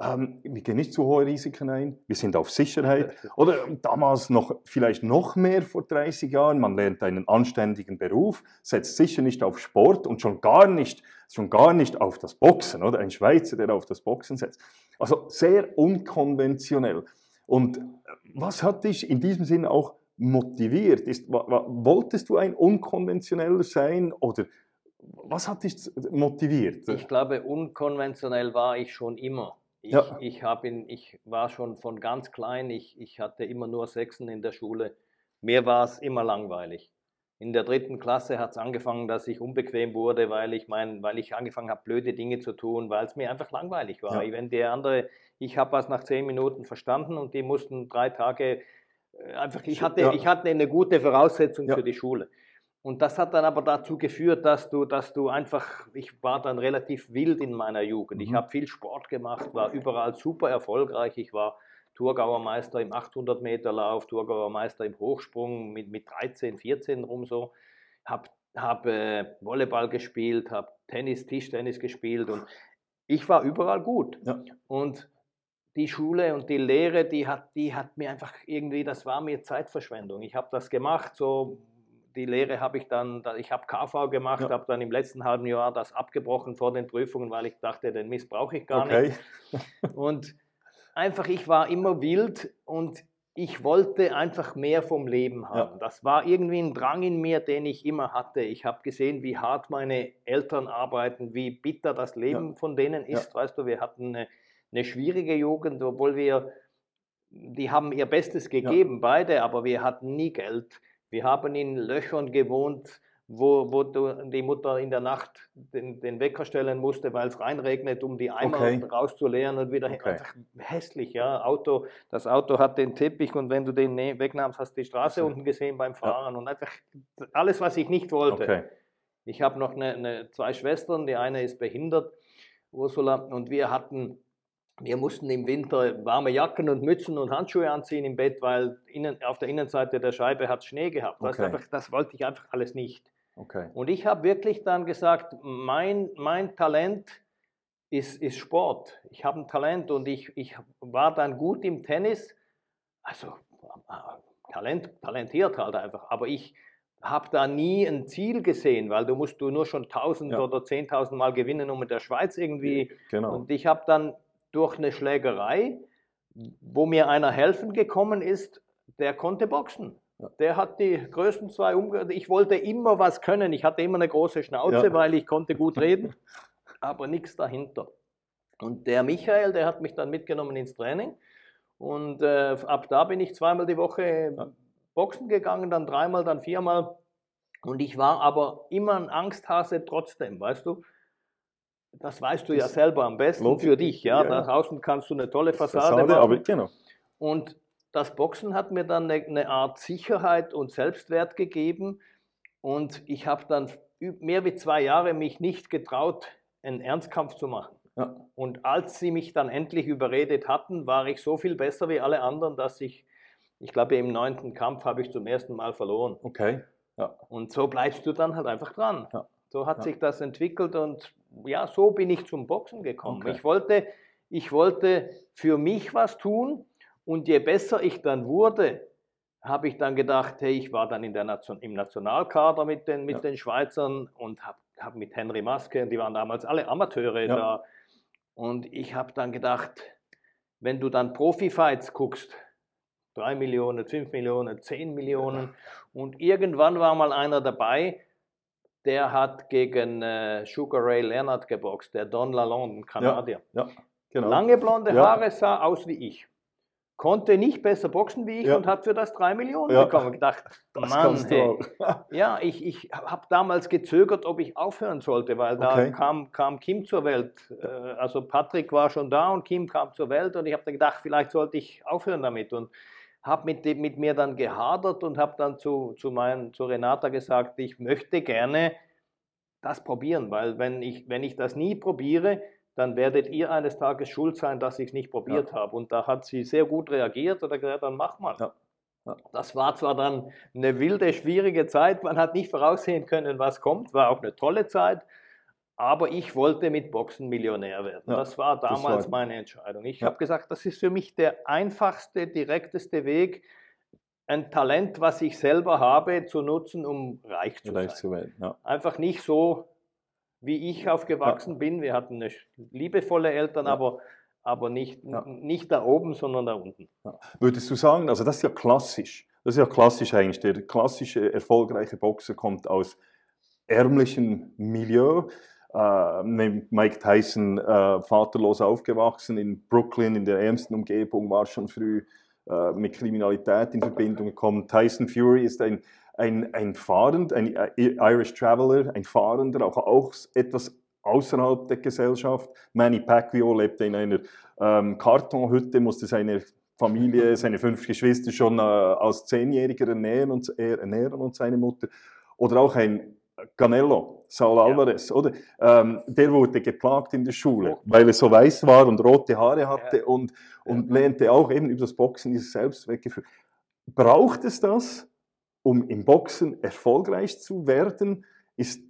ähm, wir gehen nicht zu hohe Risiken ein, wir sind auf Sicherheit. Oder damals noch, vielleicht noch mehr vor 30 Jahren, man lernt einen anständigen Beruf, setzt sicher nicht auf Sport und schon gar nicht, schon gar nicht auf das Boxen, oder? Ein Schweizer, der auf das Boxen setzt. Also sehr unkonventionell. Und was hat dich in diesem Sinne auch motiviert? Ist, wolltest du ein unkonventioneller sein oder was hat dich motiviert? Ich glaube, unkonventionell war ich schon immer. Ich, Ja. ich, in, ich war schon von ganz klein, ich, ich hatte immer nur Sechsen in der Schule. Mir war es immer langweilig. In der dritten Klasse hat es angefangen, dass ich unbequem wurde, weil ich, mein, weil ich angefangen habe, blöde Dinge zu tun, weil es mir einfach langweilig war. Ja. Wenn der andere, ich habe was nach zehn Minuten verstanden und die mussten drei Tage einfach, ich hatte, Ja. ich hatte eine gute Voraussetzung Ja. für die Schule. Und das hat dann aber dazu geführt, dass du, dass du einfach, ich war dann relativ wild in meiner Jugend. Ich Mhm. habe viel Sport gemacht, war überall super erfolgreich. Ich war Thurgauer Meister im 800 Meter Lauf, Thurgauer Meister im Hochsprung mit, mit 13, 14 rum so. Habe hab, äh, Volleyball gespielt, habe Tennis, Tischtennis gespielt und ich war überall gut. Ja. Und die Schule und die Lehre, die hat, die hat mir einfach irgendwie, das war mir Zeitverschwendung. Ich habe das gemacht, so die Lehre habe ich dann, da- ich habe KV gemacht, Ja. habe dann im letzten halben Jahr das abgebrochen vor den Prüfungen, weil ich dachte, den Mist brauche ich gar nicht. Okay. Und einfach, ich war immer wild und ich wollte einfach mehr vom Leben haben. Das war irgendwie ein Drang in mir, den ich immer hatte. Ich habe gesehen, wie hart meine Eltern arbeiten, wie bitter das Leben von denen ist. Weißt du, wir hatten eine, eine schwierige Jugend, obwohl wir, die haben ihr Bestes gegeben, beide, aber wir hatten nie Geld. Wir haben in Löchern gewohnt, wo, wo die Mutter in der Nacht den, den Wecker stellen musste, weil es reinregnet, um die Eimer Okay. rauszuleeren und wieder Okay. einfach hässlich, ja. Auto, das Auto hat den Teppich und wenn du den ne- wegnahmst, hast du die Straße Ja. unten gesehen beim Fahren und einfach alles, was ich nicht wollte. Ich habe noch eine, eine, zwei Schwestern, die eine ist behindert, Ursula, und wir hatten wir mussten im Winter warme Jacken und Mützen und Handschuhe anziehen im Bett, weil innen, auf der Innenseite der Scheibe hat es Schnee gehabt. Das, Okay. einfach, das wollte ich einfach alles nicht. Okay. Und ich habe wirklich dann gesagt, mein, mein Talent ist, ist Sport. Ich habe ein Talent und ich, ich war dann gut im Tennis. Also Talent, talentiert halt einfach. Aber ich habe da nie ein Ziel gesehen, weil du musst du nur schon 1000 Ja. oder 10.000 Mal gewinnen, um in der Schweiz irgendwie. Genau. Und ich habe dann durch eine Schlägerei, wo mir einer helfen gekommen ist, der konnte boxen. Ja. Der hat die größten zwei Umge Ich wollte immer was können. Ich hatte immer eine große Schnauze, Ja. weil ich konnte gut reden, aber nichts dahinter. Und der Michael, der hat mich dann mitgenommen ins Training. Und äh, ab da bin ich zweimal die Woche Ja. boxen gegangen, dann dreimal, dann viermal. Und ich war aber immer ein Angsthase trotzdem, weißt du? Das weißt du ja selber am besten Logisch. für dich. Ja, Ja, da ja. draußen kannst du eine tolle Fassade, Fassade, machen. aber genau. Und das Boxen hat mir dann eine, eine Art Sicherheit und Selbstwert gegeben. Und ich habe dann mehr wie zwei Jahre mich nicht getraut, einen Ernstkampf zu machen. Ja. Und als sie mich dann endlich überredet hatten, war ich so viel besser wie alle anderen, dass ich, ich glaube, im neunten Kampf habe ich zum ersten Mal verloren. Okay. Ja. Und so bleibst du dann halt einfach dran. Ja. So hat Ja. sich das entwickelt und ja, so bin ich zum Boxen gekommen. Okay. Ich, wollte, ich wollte für mich was tun und je besser ich dann wurde, habe ich dann gedacht, hey, ich war dann in der Nation, im Nationalkader mit den, mit Ja. den Schweizern und habe hab mit Henry Maske, die waren damals alle Amateure Ja. da. Und ich habe dann gedacht, wenn du dann Profi-Fights guckst, 3 Millionen, 5 Millionen, 10 Millionen. Und irgendwann war mal einer dabei, der hat gegen äh, Sugar Ray Leonard geboxt, der Don Lalonde, ein Kanadier. Ja. Genau. Lange blonde Ja. Haare, sah aus wie ich. Konnte nicht besser boxen wie ich Ja. und hat für das 3 Millionen Ja. bekommen. Gedacht, Das Mann, hey. Ja, ich, ich habe damals gezögert, ob ich aufhören sollte, weil da Okay. kam, kam Kim zur Welt. Äh, Also Patrick war schon da und Kim kam zur Welt und ich habe dann gedacht, vielleicht sollte ich aufhören damit und habe mit, dem- mit mir dann gehadert und habe dann zu, zu, mein, zu Renata gesagt, ich möchte gerne das probieren, weil wenn ich, wenn ich das nie probiere, dann werdet ihr eines Tages schuld sein, dass ich es nicht probiert habe. Und da hat sie sehr gut reagiert und hat gesagt, dann mach mal. Ja. Ja. Das war zwar dann eine wilde, schwierige Zeit, man hat nicht voraussehen können, was kommt, war auch eine tolle Zeit, aber ich wollte mit Boxen Millionär werden. Ja, das war das damals war- meine Entscheidung. Ich Ja. habe gesagt, das ist für mich der einfachste, direkteste Weg, ein Talent, was ich selber habe, zu nutzen, um reich zu Vielleicht sein. zu wählen. Ja. Einfach nicht so, wie ich aufgewachsen bin. Wir hatten eine liebevolle Eltern, aber, aber nicht, nicht da oben, sondern da unten. Würdest du sagen, also das ist ja klassisch, das ist ja klassisch eigentlich, der klassische erfolgreiche Boxer kommt aus ärmlichem Milieu, Mike Tyson äh, vaterlos aufgewachsen in Brooklyn, in der ärmsten Umgebung, war schon früh äh, mit Kriminalität in Verbindung gekommen. Tyson Fury ist ein, ein, ein Fahrend, ein äh, Irish Traveler, ein Fahrender, auch, auch etwas außerhalb der Gesellschaft. Manny Pacquiao lebte in einer ähm, Kartonhütte, musste seine Familie, seine fünf Geschwister schon äh, als Zehnjähriger ernähren und, er- ernähren und seine Mutter. Oder auch ein Canelo, Saul Ja. Alvarez, oder? Ähm, der wurde geplagt in der Schule, Oh. weil er so weiß war und rote Haare hatte Ja. und, und lernte auch eben über das Boxen dieses Selbstwertgefühl. Braucht es das, um im Boxen erfolgreich zu werden? Ist,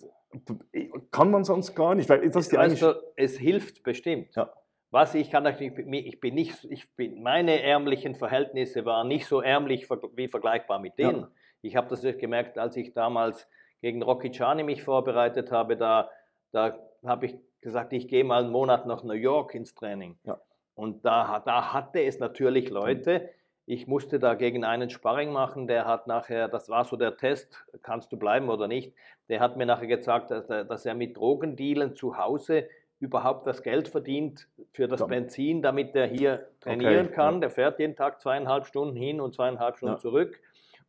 kann man sonst gar nicht, weil das ist die du, es hilft bestimmt. Ja. Was ich kann ich bin nicht, ich bin, meine ärmlichen Verhältnisse waren nicht so ärmlich wie vergleichbar mit Ja. denen. Ich habe das gemerkt, als ich damals gegen Rocky Chani mich vorbereitet habe, da, da habe ich gesagt, ich gehe mal einen Monat nach New York ins Training. Ja. Und da, da hatte es natürlich Leute, ich musste da gegen einen Sparring machen, der hat nachher, das war so der Test, kannst du bleiben oder nicht, der hat mir nachher gesagt, dass er, dass er mit Drogendealen zu Hause überhaupt das Geld verdient für das. Benzin, damit er hier trainieren Okay, kann. ja. Der fährt jeden Tag zweieinhalb Stunden hin und zweieinhalb Stunden Ja. zurück.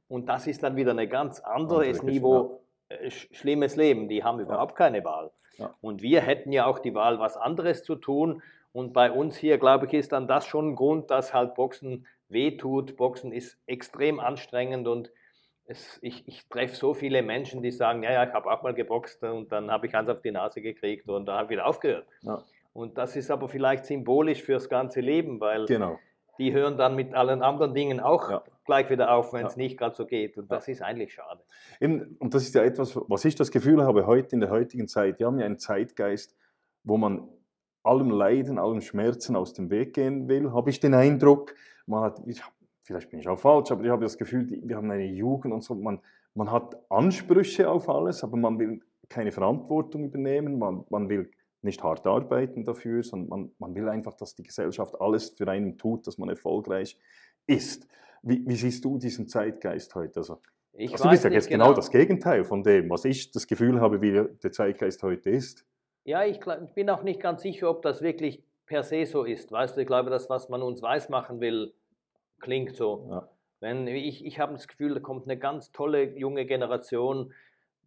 Und das ist dann wieder ein ganz anderes Niveau. Äh, sch- Schlimmes Leben, die haben überhaupt keine Wahl. Ja. Und wir hätten ja auch die Wahl, was anderes zu tun. Und bei uns hier, glaube ich, ist dann das schon ein Grund, dass halt Boxen wehtut. Boxen ist extrem anstrengend und es, ich, ich treffe so viele Menschen, die sagen, ja, ja, ich habe auch mal geboxt und dann habe ich eins auf die Nase gekriegt und da habe ich wieder aufgehört. Ja. Und das ist aber vielleicht symbolisch fürs ganze Leben, weil Genau. Die hören dann mit allen anderen Dingen auch Ja. gleich wieder auf, wenn es Ja. nicht gerade so geht. Und das ist eigentlich schade. Eben, und das ist ja etwas, was ich das Gefühl habe heute in der heutigen Zeit. Wir haben ja einen Zeitgeist, wo man allem Leiden, allem Schmerzen aus dem Weg gehen will, habe ich den Eindruck. Man hat, ich, vielleicht bin ich auch falsch, aber ich habe das Gefühl, wir haben eine Jugend und so, man, man hat Ansprüche auf alles, aber man will keine Verantwortung übernehmen, man, man will nicht hart arbeiten dafür, sondern man, man will einfach, dass die Gesellschaft alles für einen tut, dass man erfolgreich ist. Wie, wie siehst du diesen Zeitgeist heute? Also, Ich also du bist ja jetzt nicht genau. das Gegenteil von dem, was ich das Gefühl habe, wie der Zeitgeist heute ist. Ja, ich bin auch nicht ganz sicher, ob das wirklich per se so ist. Weißt du, ich glaube, das, was man uns weismachen will, klingt so. Ja. Wenn ich, ich habe das Gefühl, da kommt eine ganz tolle junge Generation.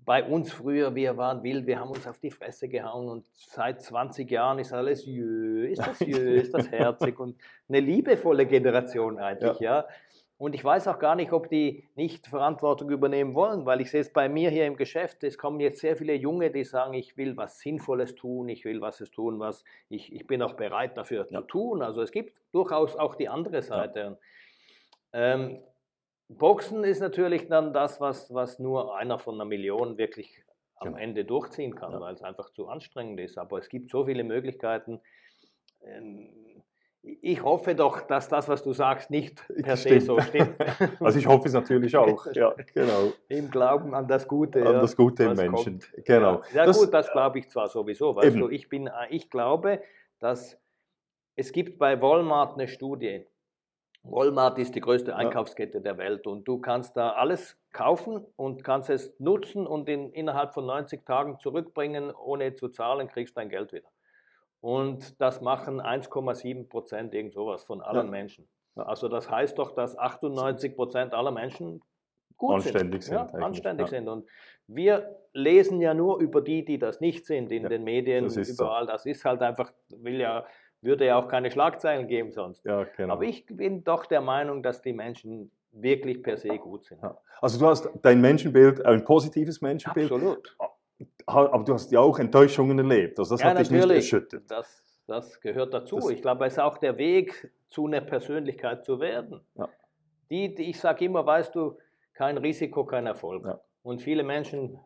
Bei uns früher, wir waren wild, wir haben uns auf die Fresse gehauen und seit 20 Jahren ist alles jö, ist das jö, ist das herzig und eine liebevolle Generation eigentlich, ja. Und ich weiß auch gar nicht, ob die nicht Verantwortung übernehmen wollen, weil ich sehe es bei mir hier im Geschäft, es kommen jetzt sehr viele Junge, die sagen, ich will was Sinnvolles tun, ich will was es tun, was ich, ich bin auch bereit dafür Ja. zu tun. Also es gibt durchaus auch die andere Seite. Ähm, Boxen ist natürlich dann das, was, was nur einer von einer Million wirklich am Genau. Ende durchziehen kann, Ja. weil es einfach zu anstrengend ist. Aber es gibt so viele Möglichkeiten. Ähm, ich hoffe doch, dass das, was du sagst, nicht per se so stimmt. Also ich hoffe es natürlich auch. Ja, genau. Im Glauben an das Gute. An ja, das Gute im Menschen. kommt. Genau. Ja, Das- gut, das glaube ich zwar sowieso. Weißt Eben. du, ich, bin, ich glaube, dass es gibt bei Walmart eine Studie. Walmart ist die größte Einkaufskette der Welt und du kannst da alles kaufen und kannst es nutzen und in, innerhalb von 90 Tagen zurückbringen, ohne zu zahlen, kriegst dein Geld wieder. Und das machen 1,7 Prozent, irgend sowas von allen Ja. Menschen. Also das heißt doch, dass 98 Prozent aller Menschen gut Anständig sind Ja, eigentlich, anständig ja. sind. Und wir lesen ja nur über die, die das nicht sind, in Ja, den Medien, das ist so. überall. Das ist halt einfach, will ja, würde ja auch keine Schlagzeilen geben sonst. Ja, genau. Aber ich bin doch der Meinung, dass die Menschen wirklich per se gut sind. Ja. Also du hast dein Menschenbild, ein positives Menschenbild, Absolut. aber du hast ja auch Enttäuschungen erlebt. Also das ja, hat dich nicht natürlich. erschüttert. Das, das gehört dazu. Das- ich glaube, es ist auch der Weg, zu einer Persönlichkeit zu werden. Ja. Die, die, ich sage immer, weißt du, kein Risiko, kein Erfolg. Ja. Und viele Menschen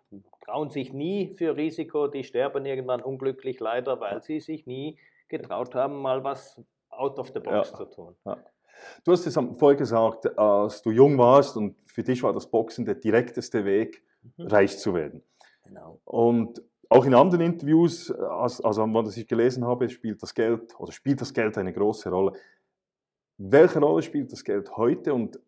trauen sich nie für Risiko, die sterben irgendwann unglücklich leider, weil sie sich nie getraut haben, mal was out of the box Ja. zu tun. Du hast es am- vorher gesagt, als du jung warst und für dich war das Boxen der direkteste Weg, Mhm. reich zu werden. Genau. Und auch in anderen Interviews, als- also was ich gelesen habe, spielt das Geld oder spielt das Geld eine große Rolle. Welche Rolle spielt das Geld heute und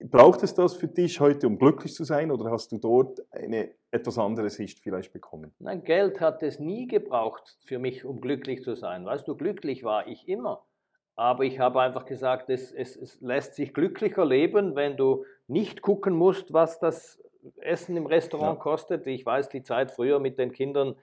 braucht es das für dich heute, um glücklich zu sein oder hast du dort eine etwas andere Sicht vielleicht bekommen? Nein, Geld hat es nie gebraucht für mich, um glücklich zu sein. Weißt du, glücklich war ich immer. Aber ich habe einfach gesagt, es, es, es lässt sich glücklicher leben, wenn du nicht gucken musst, was das Essen im Restaurant Ja. kostet. Ich weiß die Zeit früher mit den Kindern,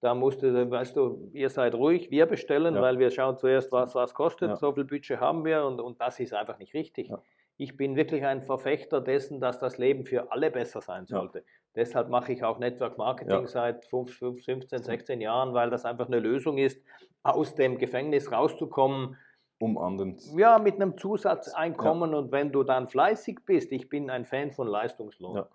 da musste, weißt du, ihr seid ruhig, wir bestellen, Ja. weil wir schauen zuerst, was was kostet, Ja. so viel Budget haben wir und, und das ist einfach nicht richtig. Ja. Ich bin wirklich ein Verfechter dessen, dass das Leben für alle besser sein Ja. sollte. Deshalb mache ich auch Network Marketing Ja. seit 5, 5, 15, 16 Jahren, weil das einfach eine Lösung ist, aus dem Gefängnis rauszukommen, Um anderen. ja, mit einem Zusatzeinkommen und wenn du dann fleißig bist, ich bin ein Fan von Leistungslohn. Ja.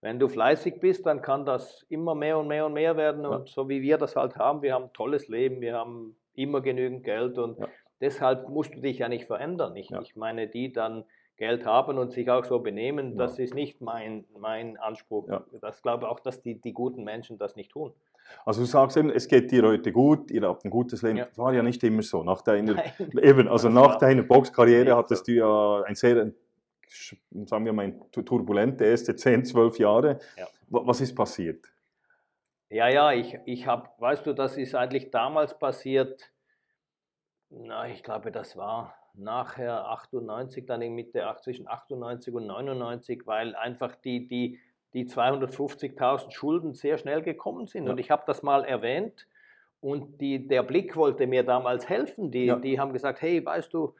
Wenn du fleißig bist, dann kann das immer mehr und mehr und mehr werden Ja. und so wie wir das halt haben, wir haben ein tolles Leben, wir haben immer genügend Geld und Ja. deshalb musst du dich ja nicht verändern. Ich, Ja. ich meine, die dann Geld haben und sich auch so benehmen, Ja. das ist nicht mein, mein Anspruch. Ja. Das glaube auch, dass die, die guten Menschen das nicht tun. Also du sagst eben, es geht dir heute gut, ihr habt ein gutes Leben. Ja. Das war ja nicht immer so. Nach deiner, Nein. eben, also nach deiner Boxkarriere hattest du ja ein sehr, sagen wir mal, turbulente erste 10, 12 Jahre. Ja. Wa- Was ist passiert? Ja, ja, ich, ich habe, weißt du, das ist eigentlich damals passiert, na, ich glaube, das war nachher 98, dann in Mitte, ach, zwischen 98 und 99, weil einfach die, die, die 250.000 Schulden sehr schnell gekommen sind. Ja. Und ich habe das mal erwähnt und die, der Blick wollte mir damals helfen. Die, Ja. die haben gesagt, hey, weißt du,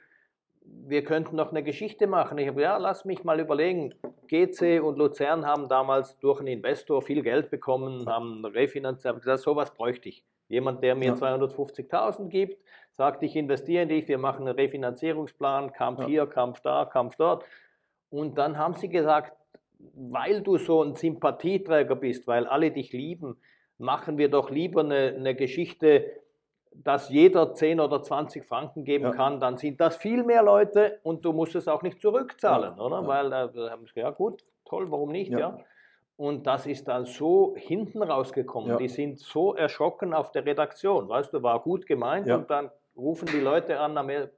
wir könnten noch eine Geschichte machen. Ich habe, ja, lass mich mal überlegen. GC und Luzern haben damals durch einen Investor viel Geld bekommen, haben refinanziert, haben gesagt, sowas bräuchte ich. Jemand, der mir Ja. 250.000 gibt, sagt, ich investiere in dich, wir machen einen Refinanzierungsplan, Kampf Ja. hier, Kampf da, Kampf dort. Und dann haben sie gesagt, weil du so ein Sympathieträger bist, weil alle dich lieben, machen wir doch lieber eine, eine Geschichte, dass jeder 10 oder 20 Franken geben Ja. kann, dann sind das viel mehr Leute und du musst es auch nicht zurückzahlen, Ja. oder? Ja. Weil äh, ja gut, toll, warum nicht, Ja. Und das ist dann so hinten rausgekommen. Ja. Die sind so erschrocken auf der Redaktion. Weißt du, war gut gemeint Ja. und dann rufen die Leute an, E-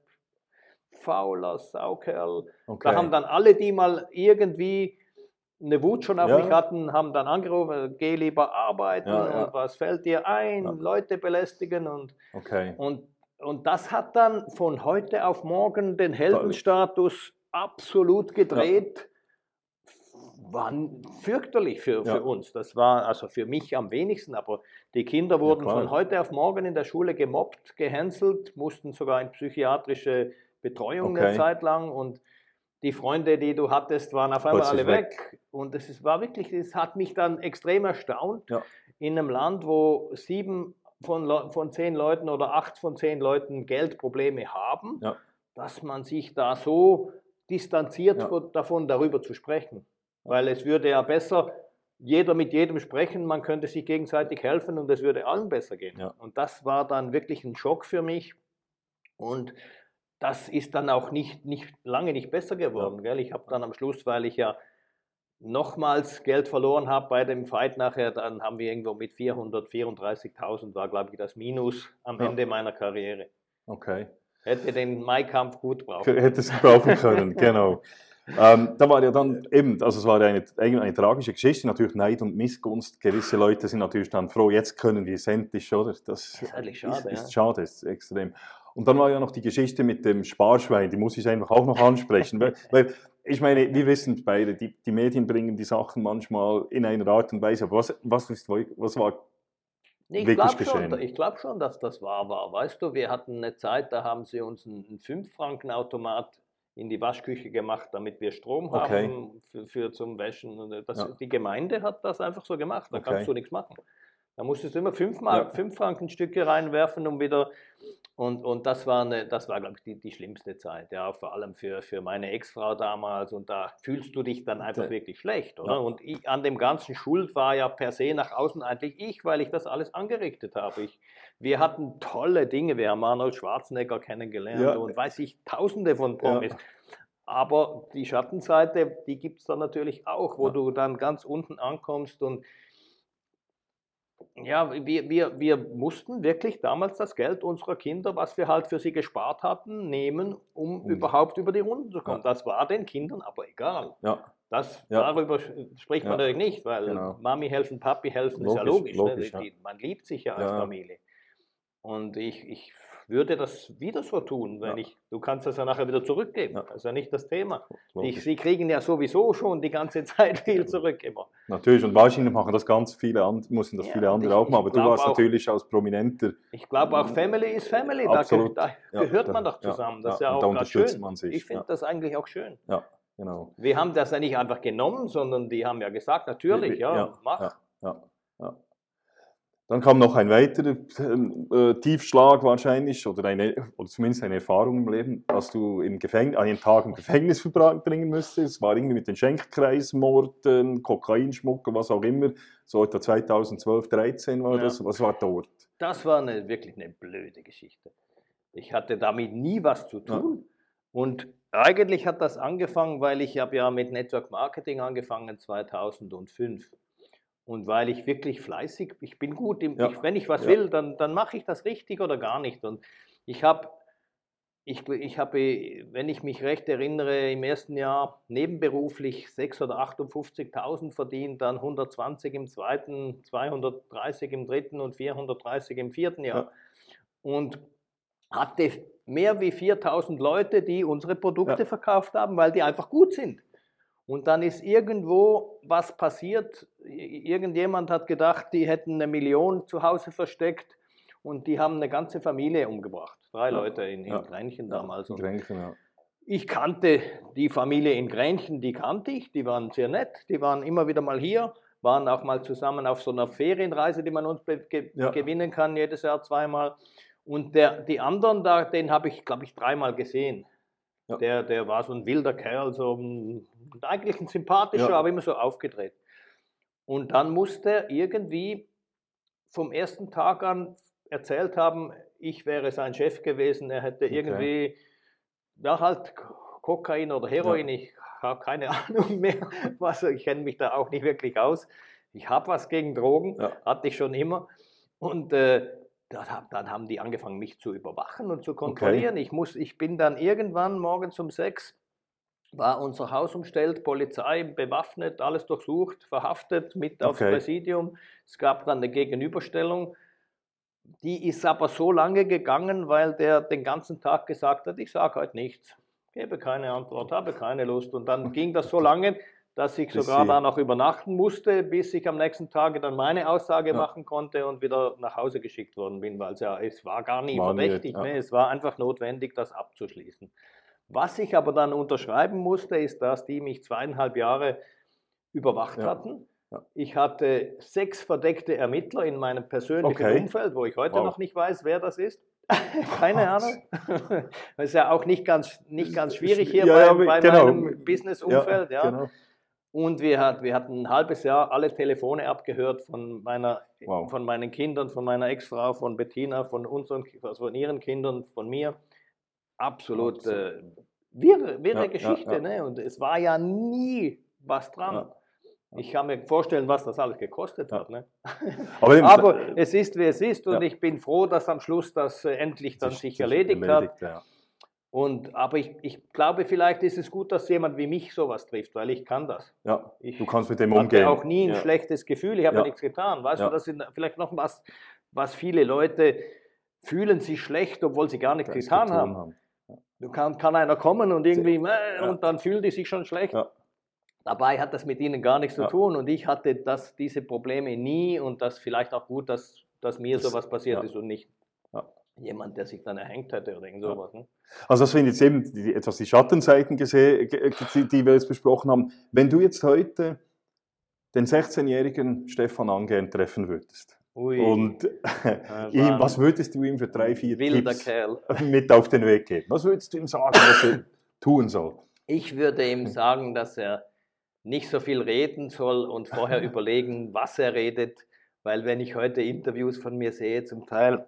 fauler Saukerl. Okay. Da haben dann alle, die mal irgendwie eine Wut schon auf Ja. mich hatten, haben dann angerufen, geh lieber arbeiten und was fällt dir ein. Leute belästigen und, okay. und, und das hat dann von heute auf morgen den Heldenstatus absolut gedreht. War fürchterlich für, Ja. für uns. Das war also für mich am wenigsten, aber die Kinder wurden klar. von heute auf morgen in der Schule gemobbt, gehänselt, mussten sogar in psychiatrische Betreuung eine Okay. Zeit lang und die Freunde, die du hattest, waren auf einmal alle weg. Und es ist- war wirklich, es hat mich dann extrem erstaunt, Ja. in einem Land, wo sieben von, von zehn Leuten oder acht von zehn Leuten Geldprobleme haben, Ja. dass man sich da so distanziert Ja. von, davon, darüber zu sprechen. Weil es würde ja besser jeder mit jedem sprechen, man könnte sich gegenseitig helfen und es würde allen besser gehen. Ja. Und das war dann wirklich ein Schock für mich. Und das ist dann auch nicht, nicht lange nicht besser geworden. Gell? Ich habe dann am Schluss, weil ich ja nochmals Geld verloren habe bei dem Fight nachher, dann haben wir irgendwo mit 434.000 war, glaube ich, das Minus am Ja. Ende meiner Karriere. Okay. Hätte den Maikampf gut brauchen. Hätte es brauchen können, genau. Ähm, da war ja dann eben, also es war ja eine, eine, tragische Geschichte, natürlich Neid und Missgunst. Gewisse Leute sind natürlich dann froh, jetzt können wir es endlich, oder? Das ist eigentlich schade, Ist, ist schade, ist extrem. Und dann war ja noch die Geschichte mit dem Sparschwein, die muss ich einfach auch noch ansprechen. weil, weil ich meine, wir wissen beide, die, die Medien bringen die Sachen manchmal in einer Art und Weise. Aber was, was, ist, was war Ich wirklich glaube geschehen? schon, ich glaub schon, dass das wahr war. Weißt du, wir hatten eine Zeit, da haben sie uns einen 5-Franken-Automat in die Waschküche gemacht, damit wir Strom Okay. haben für, für zum Wäschen. Und Das, Ja. Die Gemeinde hat das einfach so gemacht, da Okay. kannst du nichts machen. Da musstest du immer 5 Mark, Ja. fünf Frankenstücke reinwerfen, um wieder. Und, und das war, eine, das war glaube ich, die, die schlimmste Zeit, ja, vor allem für, für meine Ex-Frau damals. Und da fühlst du dich dann einfach Der- wirklich schlecht, oder? Ja. Und ich, an dem ganzen Schuld war ja per se nach außen eigentlich ich, weil ich das alles angerichtet habe. Ich, wir hatten tolle Dinge, wir haben Arnold Schwarzenegger kennengelernt Ja. und weiß ich, tausende von Promis. Aber die Schattenseite, die gibt es dann natürlich auch, wo Ja. du dann ganz unten ankommst und ja, wir, wir, wir mussten wirklich damals das Geld unserer Kinder, was wir halt für sie gespart hatten, nehmen, um Um- überhaupt über die Runden zu kommen. Ja. Das war den Kindern aber egal. Ja, Das, Ja. Darüber spricht man Ja. natürlich nicht, weil Genau. Mami helfen, Papi helfen, ist ja Logisch, logisch. logisch, ne? ja. Man liebt sich ja als Ja, ja. Familie. Und ich, ich würde das wieder so tun, wenn Ja. ich, du kannst das ja nachher wieder zurückgeben. Ja. Das ist ja nicht das Thema. Die, sie kriegen ja sowieso schon die ganze Zeit viel zurück immer. Natürlich, und wahrscheinlich machen das ganz viele andere, müssen das Ja, viele andere ich- auch machen, aber du warst auch- natürlich als Prominenter, Ich glaube auch Family is Family, da, Absolut. da Ja, gehört da- man doch zusammen. Das ist ja, auch da unterstützt schön. man sich, Ich finde das eigentlich auch schön. ja, genau. Wir haben das ja nicht einfach genommen, sondern die haben ja gesagt, natürlich, ja, mach. Ja, ja. Dann kam noch ein weiterer ähm, äh, Tiefschlag wahrscheinlich, oder, eine, oder zumindest eine Erfahrung im Leben, dass du im Gefängnis, einen Tag im Gefängnis verbringen musstest. Es war irgendwie mit den Schenkkreismorden, Kokainschmuggel, was auch immer. So etwa 2012, 2013 war Ja. das. Was war dort? Das war eine, wirklich eine blöde Geschichte. Ich hatte damit nie was zu tun. Und eigentlich hat das angefangen, weil ich habe ja mit Network Marketing angefangen 2005. Und weil ich wirklich fleißig, ich bin gut, im, Ja. ich, wenn ich was Ja. will, dann, dann mache ich das richtig oder gar nicht. Und ich habe, ich, ich habe, wenn ich mich recht erinnere, im ersten Jahr nebenberuflich 6 oder 58.000 verdient, dann 120 im zweiten, 230 im dritten und 430 im vierten Jahr. Ja. Und hatte mehr wie 4000 Leute, die unsere Produkte verkauft haben, weil die einfach gut sind. Und dann ist irgendwo was passiert. Irgendjemand hat gedacht, die hätten eine Million zu Hause versteckt und die haben eine ganze Familie umgebracht. Drei Ja, Leute in, in ja, Grenchen damals. Und Grenchen, ja. ich kannte die Familie in Grenchen, die kannte ich, die waren sehr nett, die waren immer wieder mal hier. waren auch mal zusammen auf so einer Ferienreise, die man uns ge ja. gewinnen kann, jedes Jahr zweimal. Und der, die anderen, da, den habe ich, glaube ich, dreimal gesehen. Ja. Der, der war so ein wilder Kerl, so ein, eigentlich ein sympathischer, ja. aber immer so aufgedreht. Und dann musste er irgendwie vom ersten Tag an erzählt haben, ich wäre sein Chef gewesen, er hätte okay. irgendwie, ja halt Kokain oder Heroin, ja. ich habe keine Ahnung mehr, was, ich kenne mich da auch nicht wirklich aus. Ich habe was gegen Drogen, ja. hatte ich schon immer. Und äh, dann haben die angefangen, mich zu überwachen und zu kontrollieren. Okay. Ich, muss, ich bin dann irgendwann morgens um sechs, war unser Haus umstellt, Polizei bewaffnet, alles durchsucht, verhaftet, mit okay. aufs Präsidium. Es gab dann eine Gegenüberstellung. Die ist aber so lange gegangen, weil der den ganzen Tag gesagt hat, ich sage heute nichts, gebe keine Antwort, habe keine Lust. Und dann ging das so lange, dass ich bis sogar da noch übernachten musste, bis ich am nächsten Tag dann meine Aussage ja. machen konnte und wieder nach Hause geschickt worden bin, weil es ja, es war gar nie war verdächtig, nicht, ja. ne? es war einfach notwendig, das abzuschließen. Was ich aber dann unterschreiben musste, ist, dass die mich zweieinhalb Jahre überwacht ja. hatten. Ich hatte sechs verdeckte Ermittler in meinem persönlichen okay. Umfeld, wo ich heute wow. noch nicht weiß, wer das ist. Keine Ahnung. Das ist ja auch nicht ganz, nicht ganz schwierig hier ja, bei, bei genau. meinem Business-Umfeld. Ja, ja. Genau. Und wir, hat, wir hatten ein halbes Jahr alle Telefone abgehört von, meiner, wow. von meinen Kindern, von meiner Ex-Frau, von Bettina, von unseren, also von ihren Kindern, von mir. Absolut äh, wirre, wirre ja, Geschichte. Ja, ne? Und es war ja nie was dran. Ich kann mir vorstellen, was das alles gekostet hat. Ne? Aber, Aber, es ist, wie es ist und ich bin froh, dass am Schluss das äh, endlich dann sich erledigt, erledigt hat. Und, aber ich, ich glaube, vielleicht ist es gut, dass jemand wie mich sowas trifft, weil ich kann das. Ja, ich du kannst mit dem umgehen. Ich habe auch nie ein ja. schlechtes Gefühl, ich habe ja. nichts getan. Weißt ja. du, das ist vielleicht noch was, was viele Leute fühlen sich schlecht, obwohl sie gar nichts getan haben. haben. Du kann, kann einer kommen und irgendwie, äh, und dann fühlen die sich schon schlecht. Dabei hat das mit ihnen gar nichts zu tun und ich hatte das, diese Probleme nie und das vielleicht auch gut, dass, dass mir das, sowas passiert ist und nicht jemand, der sich dann erhängt hätte oder irgend sowas. Ne? Also das sind jetzt eben die, etwas die Schattenseiten, gesehen, die wir jetzt besprochen haben. Wenn du jetzt heute den 16-jährigen Stefan Angern treffen würdest, Ui. und ihm, was würdest du ihm für drei, vier Tipps Kerl. mit auf den Weg geben? Was würdest du ihm sagen, was er tun soll? Ich würde ihm sagen, dass er nicht so viel reden soll und vorher überlegen, was er redet, weil wenn ich heute Interviews von mir sehe, zum Teil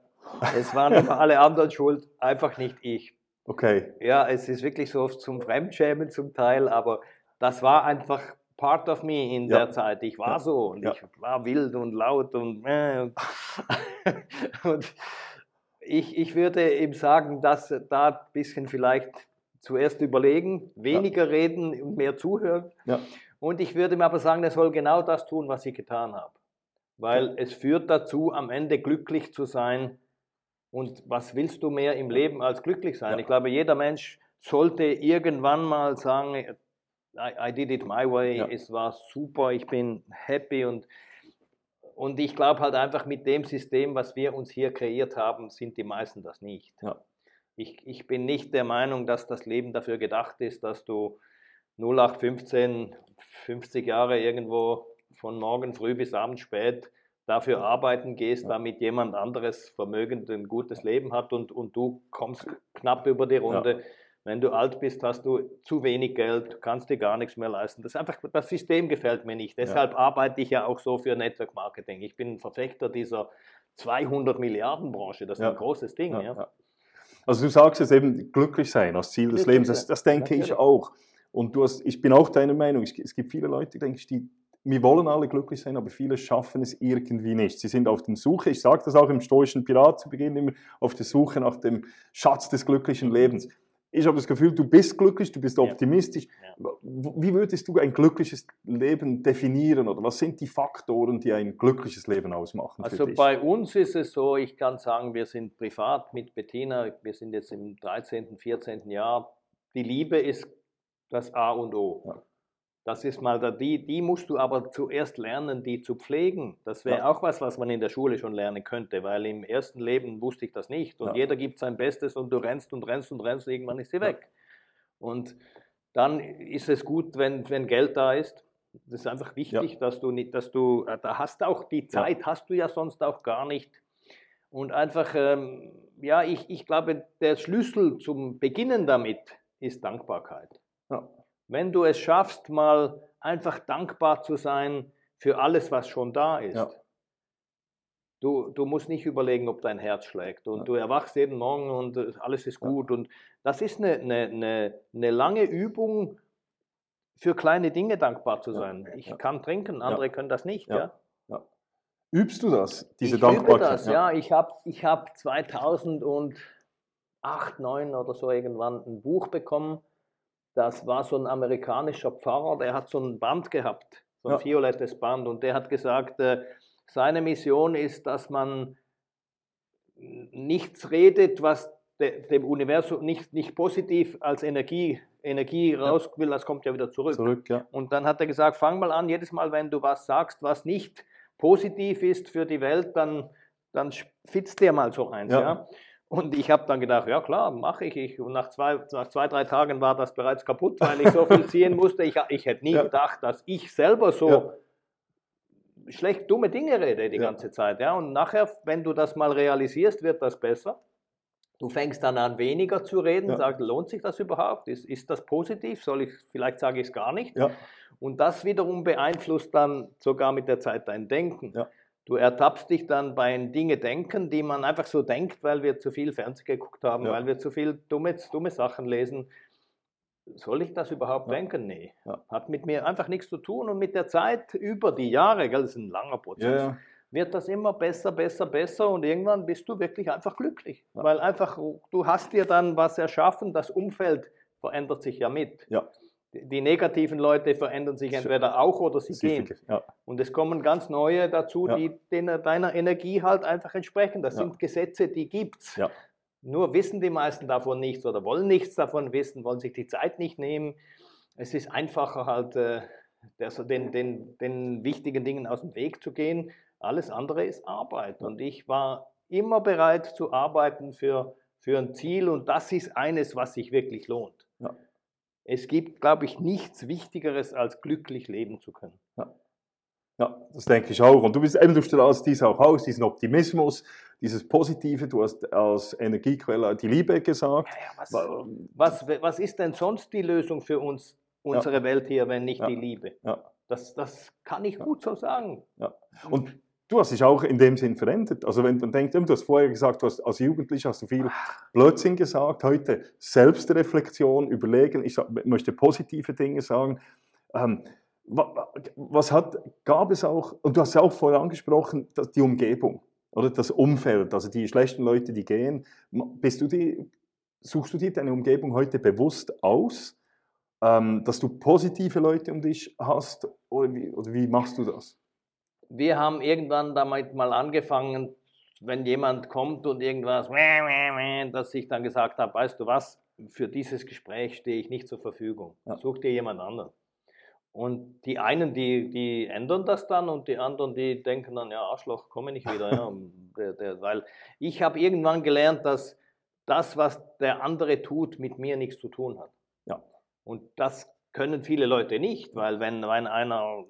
es waren immer alle anderen schuld, einfach nicht ich. Okay. Ja, es ist wirklich so zum Fremdschämen zum Teil, aber das war einfach part of me in ja. der Zeit. Ich war ja. so und ja. ich war wild und laut und, äh, und ich, ich würde ihm sagen, dass da ein bisschen vielleicht zuerst überlegen, weniger reden und mehr zuhören. Und ich würde ihm aber sagen, er soll genau das tun, was ich getan habe. Weil es führt dazu, am Ende glücklich zu sein, und was willst du mehr im Leben als glücklich sein? Ja. Ich glaube, jeder Mensch sollte irgendwann mal sagen, I, I did it my way, ja. es war super, ich bin happy und, und ich glaube halt einfach mit dem System, was wir uns hier kreiert haben, sind die meisten das nicht. Ja. Ich, ich bin nicht der Meinung, dass das Leben dafür gedacht ist, dass du 0815, 50 Jahre irgendwo von morgen früh bis abends spät dafür arbeiten gehst, damit jemand anderes vermögend ein gutes Leben hat und, und du kommst knapp über die Runde. Ja. Wenn du alt bist, hast du zu wenig Geld, kannst dir gar nichts mehr leisten. Das, einfach, das System gefällt mir nicht. Deshalb ja. arbeite ich ja auch so für Network Marketing. Ich bin ein Verfechter dieser 200 Milliarden Branche. Das ist ja. ein großes Ding. Ja. Also du sagst jetzt eben glücklich sein als Ziel des Lebens. Das, das denke ich auch. Und du hast, ich bin auch deiner Meinung. Es gibt viele Leute, denke ich, die wir wollen alle glücklich sein, aber viele schaffen es irgendwie nicht. Sie sind auf der Suche, ich sage das auch im stoischen Pirat zu Beginn immer, auf der Suche nach dem Schatz des glücklichen Lebens. Ich habe das Gefühl, du bist glücklich, du bist optimistisch. Ja. Wie würdest du ein glückliches Leben definieren oder was sind die Faktoren, die ein glückliches Leben ausmachen? Also bei uns ist es so, ich kann sagen, wir sind privat mit Bettina, wir sind jetzt im 13., 14. Jahr. Die Liebe ist das A und O. Ja. Das ist mal da, die, die musst du aber zuerst lernen, die zu pflegen. Das wäre ja. auch was, was man in der Schule schon lernen könnte, weil im ersten Leben wusste ich das nicht. Und ja. jeder gibt sein Bestes und du rennst und rennst und rennst, und irgendwann ist sie weg. Und dann ist es gut, wenn, wenn Geld da ist. Das ist einfach wichtig, ja. dass du nicht, dass du, äh, da hast auch die Zeit, hast du ja sonst auch gar nicht. Und einfach, ähm, ja, ich, ich glaube, der Schlüssel zum Beginnen damit ist Dankbarkeit. Ja. Wenn du es schaffst, mal einfach dankbar zu sein für alles, was schon da ist. Ja. Du, du musst nicht überlegen, ob dein Herz schlägt. Und ja. du erwachst jeden Morgen und äh, alles ist gut. Und das ist eine, eine, eine, eine lange Übung, für kleine Dinge dankbar zu sein. Ich kann trinken, andere können das nicht. Ja. Übst du das, diese ich Dankbarkeit? Übe das, ja. Ich habe ich hab 2008, 2009 oder so irgendwann ein Buch bekommen. Das war so ein amerikanischer Pfarrer, der hat so ein Band gehabt, so ein ja. violettes Band. Und der hat gesagt, äh, seine Mission ist, dass man nichts redet, was de, dem Universum nicht, nicht positiv als Energie, Energie raus will, das kommt ja wieder zurück. zurück ja. Und dann hat er gesagt, fang mal an, jedes Mal, wenn du was sagst, was nicht positiv ist für die Welt, dann, dann fitzt dir mal so eins. Ja. ja? Und ich habe dann gedacht, ja klar, mache ich. ich. Und nach zwei, nach zwei, drei Tagen war das bereits kaputt, weil ich so viel ziehen musste. Ich, ich hätte nie ja. gedacht, dass ich selber so ja. schlecht dumme Dinge rede die ganze Zeit. Ja? Und nachher, wenn du das mal realisierst, wird das besser. Du fängst dann an, weniger zu reden, ja. sagst, lohnt sich das überhaupt? Ist, ist das positiv? Soll ich, vielleicht sage ich es gar nicht. Ja. Und das wiederum beeinflusst dann sogar mit der Zeit dein Denken. Ja. Du ertappst dich dann bei Dinge denken, die man einfach so denkt, weil wir zu viel Fernsehen geguckt haben, ja. weil wir zu viel dumme, dumme Sachen lesen. Soll ich das überhaupt ja. denken? Nee. Hat mit mir einfach nichts zu tun und mit der Zeit über die Jahre, gell, das ist ein langer Prozess, wird das immer besser, besser, besser und irgendwann bist du wirklich einfach glücklich. Weil einfach, du hast dir dann was erschaffen, das Umfeld verändert sich ja mit. Ja die negativen Leute verändern sich entweder auch oder sie gehen. Ja. Und es kommen ganz neue dazu, ja. die deiner Energie halt einfach entsprechen. Das ja. sind Gesetze, die gibt's. Nur wissen die meisten davon nichts oder wollen nichts davon wissen, wollen sich die Zeit nicht nehmen. Es ist einfacher halt, äh, den, den, den wichtigen Dingen aus dem Weg zu gehen. Alles andere ist Arbeit. Und ich war immer bereit zu arbeiten für, für ein Ziel und das ist eines, was sich wirklich lohnt. Ja. Es gibt, glaube ich, nichts Wichtigeres, als glücklich leben zu können. Ja. ja das denke ich auch. Und du bist eben, du strahlst dies auch aus, diesen Optimismus, dieses Positive. Du hast als Energiequelle die Liebe gesagt. Ja, ja, was, was, was, ist denn sonst die Lösung für uns, unsere Welt hier, wenn nicht die Liebe? Das, das kann ich gut so sagen. Und Du hast dich auch in dem Sinn verändert. Also wenn man denkt, du hast vorher gesagt, du hast, als Jugendlicher hast du viel Blödsinn gesagt, heute Selbstreflexion, überlegen, ich möchte positive Dinge sagen. Ähm, was hat, gab es auch, und du hast ja auch vorher angesprochen, die Umgebung oder das Umfeld, also die schlechten Leute, die gehen. Bist du die, suchst du dir deine Umgebung heute bewusst aus, ähm, dass du positive Leute um dich hast oder wie, oder wie machst du das? Wir haben irgendwann damit mal angefangen, wenn jemand kommt und irgendwas, dass ich dann gesagt habe, weißt du was, für dieses Gespräch stehe ich nicht zur Verfügung. Ja. Such dir jemand anderen. Und die einen, die, die ändern das dann und die anderen, die denken dann, ja, Arschloch, komme nicht wieder. ja, der, der, weil ich habe irgendwann gelernt, dass das, was der andere tut, mit mir nichts zu tun hat. Ja. Und das können viele Leute nicht, weil wenn, wenn einer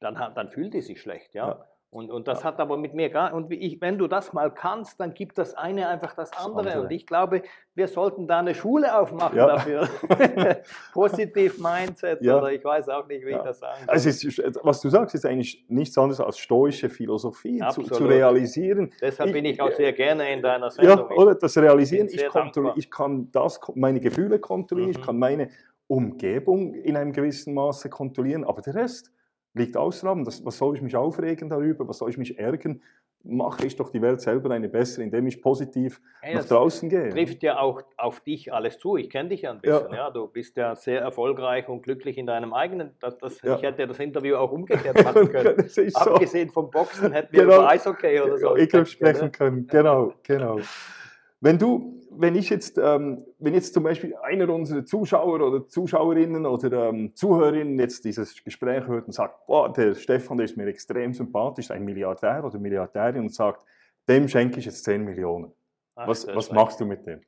dann, dann fühlt die sich schlecht, ja. ja. Und, und das ja. hat aber mit mir gar und ich, wenn du das mal kannst, dann gibt das eine einfach das andere. Das andere. Und ich glaube, wir sollten da eine Schule aufmachen ja. dafür. Positiv Mindset ja. oder ich weiß auch nicht, wie ich das sagen soll. Also ist, was du sagst, ist eigentlich nichts anderes als stoische Philosophie zu, zu, realisieren. Deshalb ich, bin ich auch sehr gerne in deiner Sendung. Ja, oder das Realisieren. Ich, ich, kann das, meine Gefühle kontrollieren, mhm. ich kann meine Umgebung in einem gewissen Maße kontrollieren, aber der Rest liegt außerhalb. Das, was soll ich mich aufregen darüber? Was soll ich mich ärgern? Mache ich doch die Welt selber eine bessere, indem ich positiv hey, nach draußen gehe. Trifft ja auch auf dich alles zu. Ich kenne dich ja ein bisschen. Ja. ja. Du bist ja sehr erfolgreich und glücklich in deinem eigenen. Das, das, ja. Ich hätte ja das Interview auch umgekehrt machen können. Abgesehen vom Boxen hätten wir genau. über Eishockey oder so. Ich sprechen können. Genau, genau. Wenn du, wenn ich jetzt, ähm, wenn jetzt zum Beispiel einer unserer Zuschauer oder Zuschauerinnen oder ähm, Zuhörerinnen jetzt dieses Gespräch hört und sagt, boah, der Stefan, der ist mir extrem sympathisch, ein Milliardär oder Milliardärin und sagt, dem schenke ich jetzt 10 Millionen. Ach, was was machst du mit dem?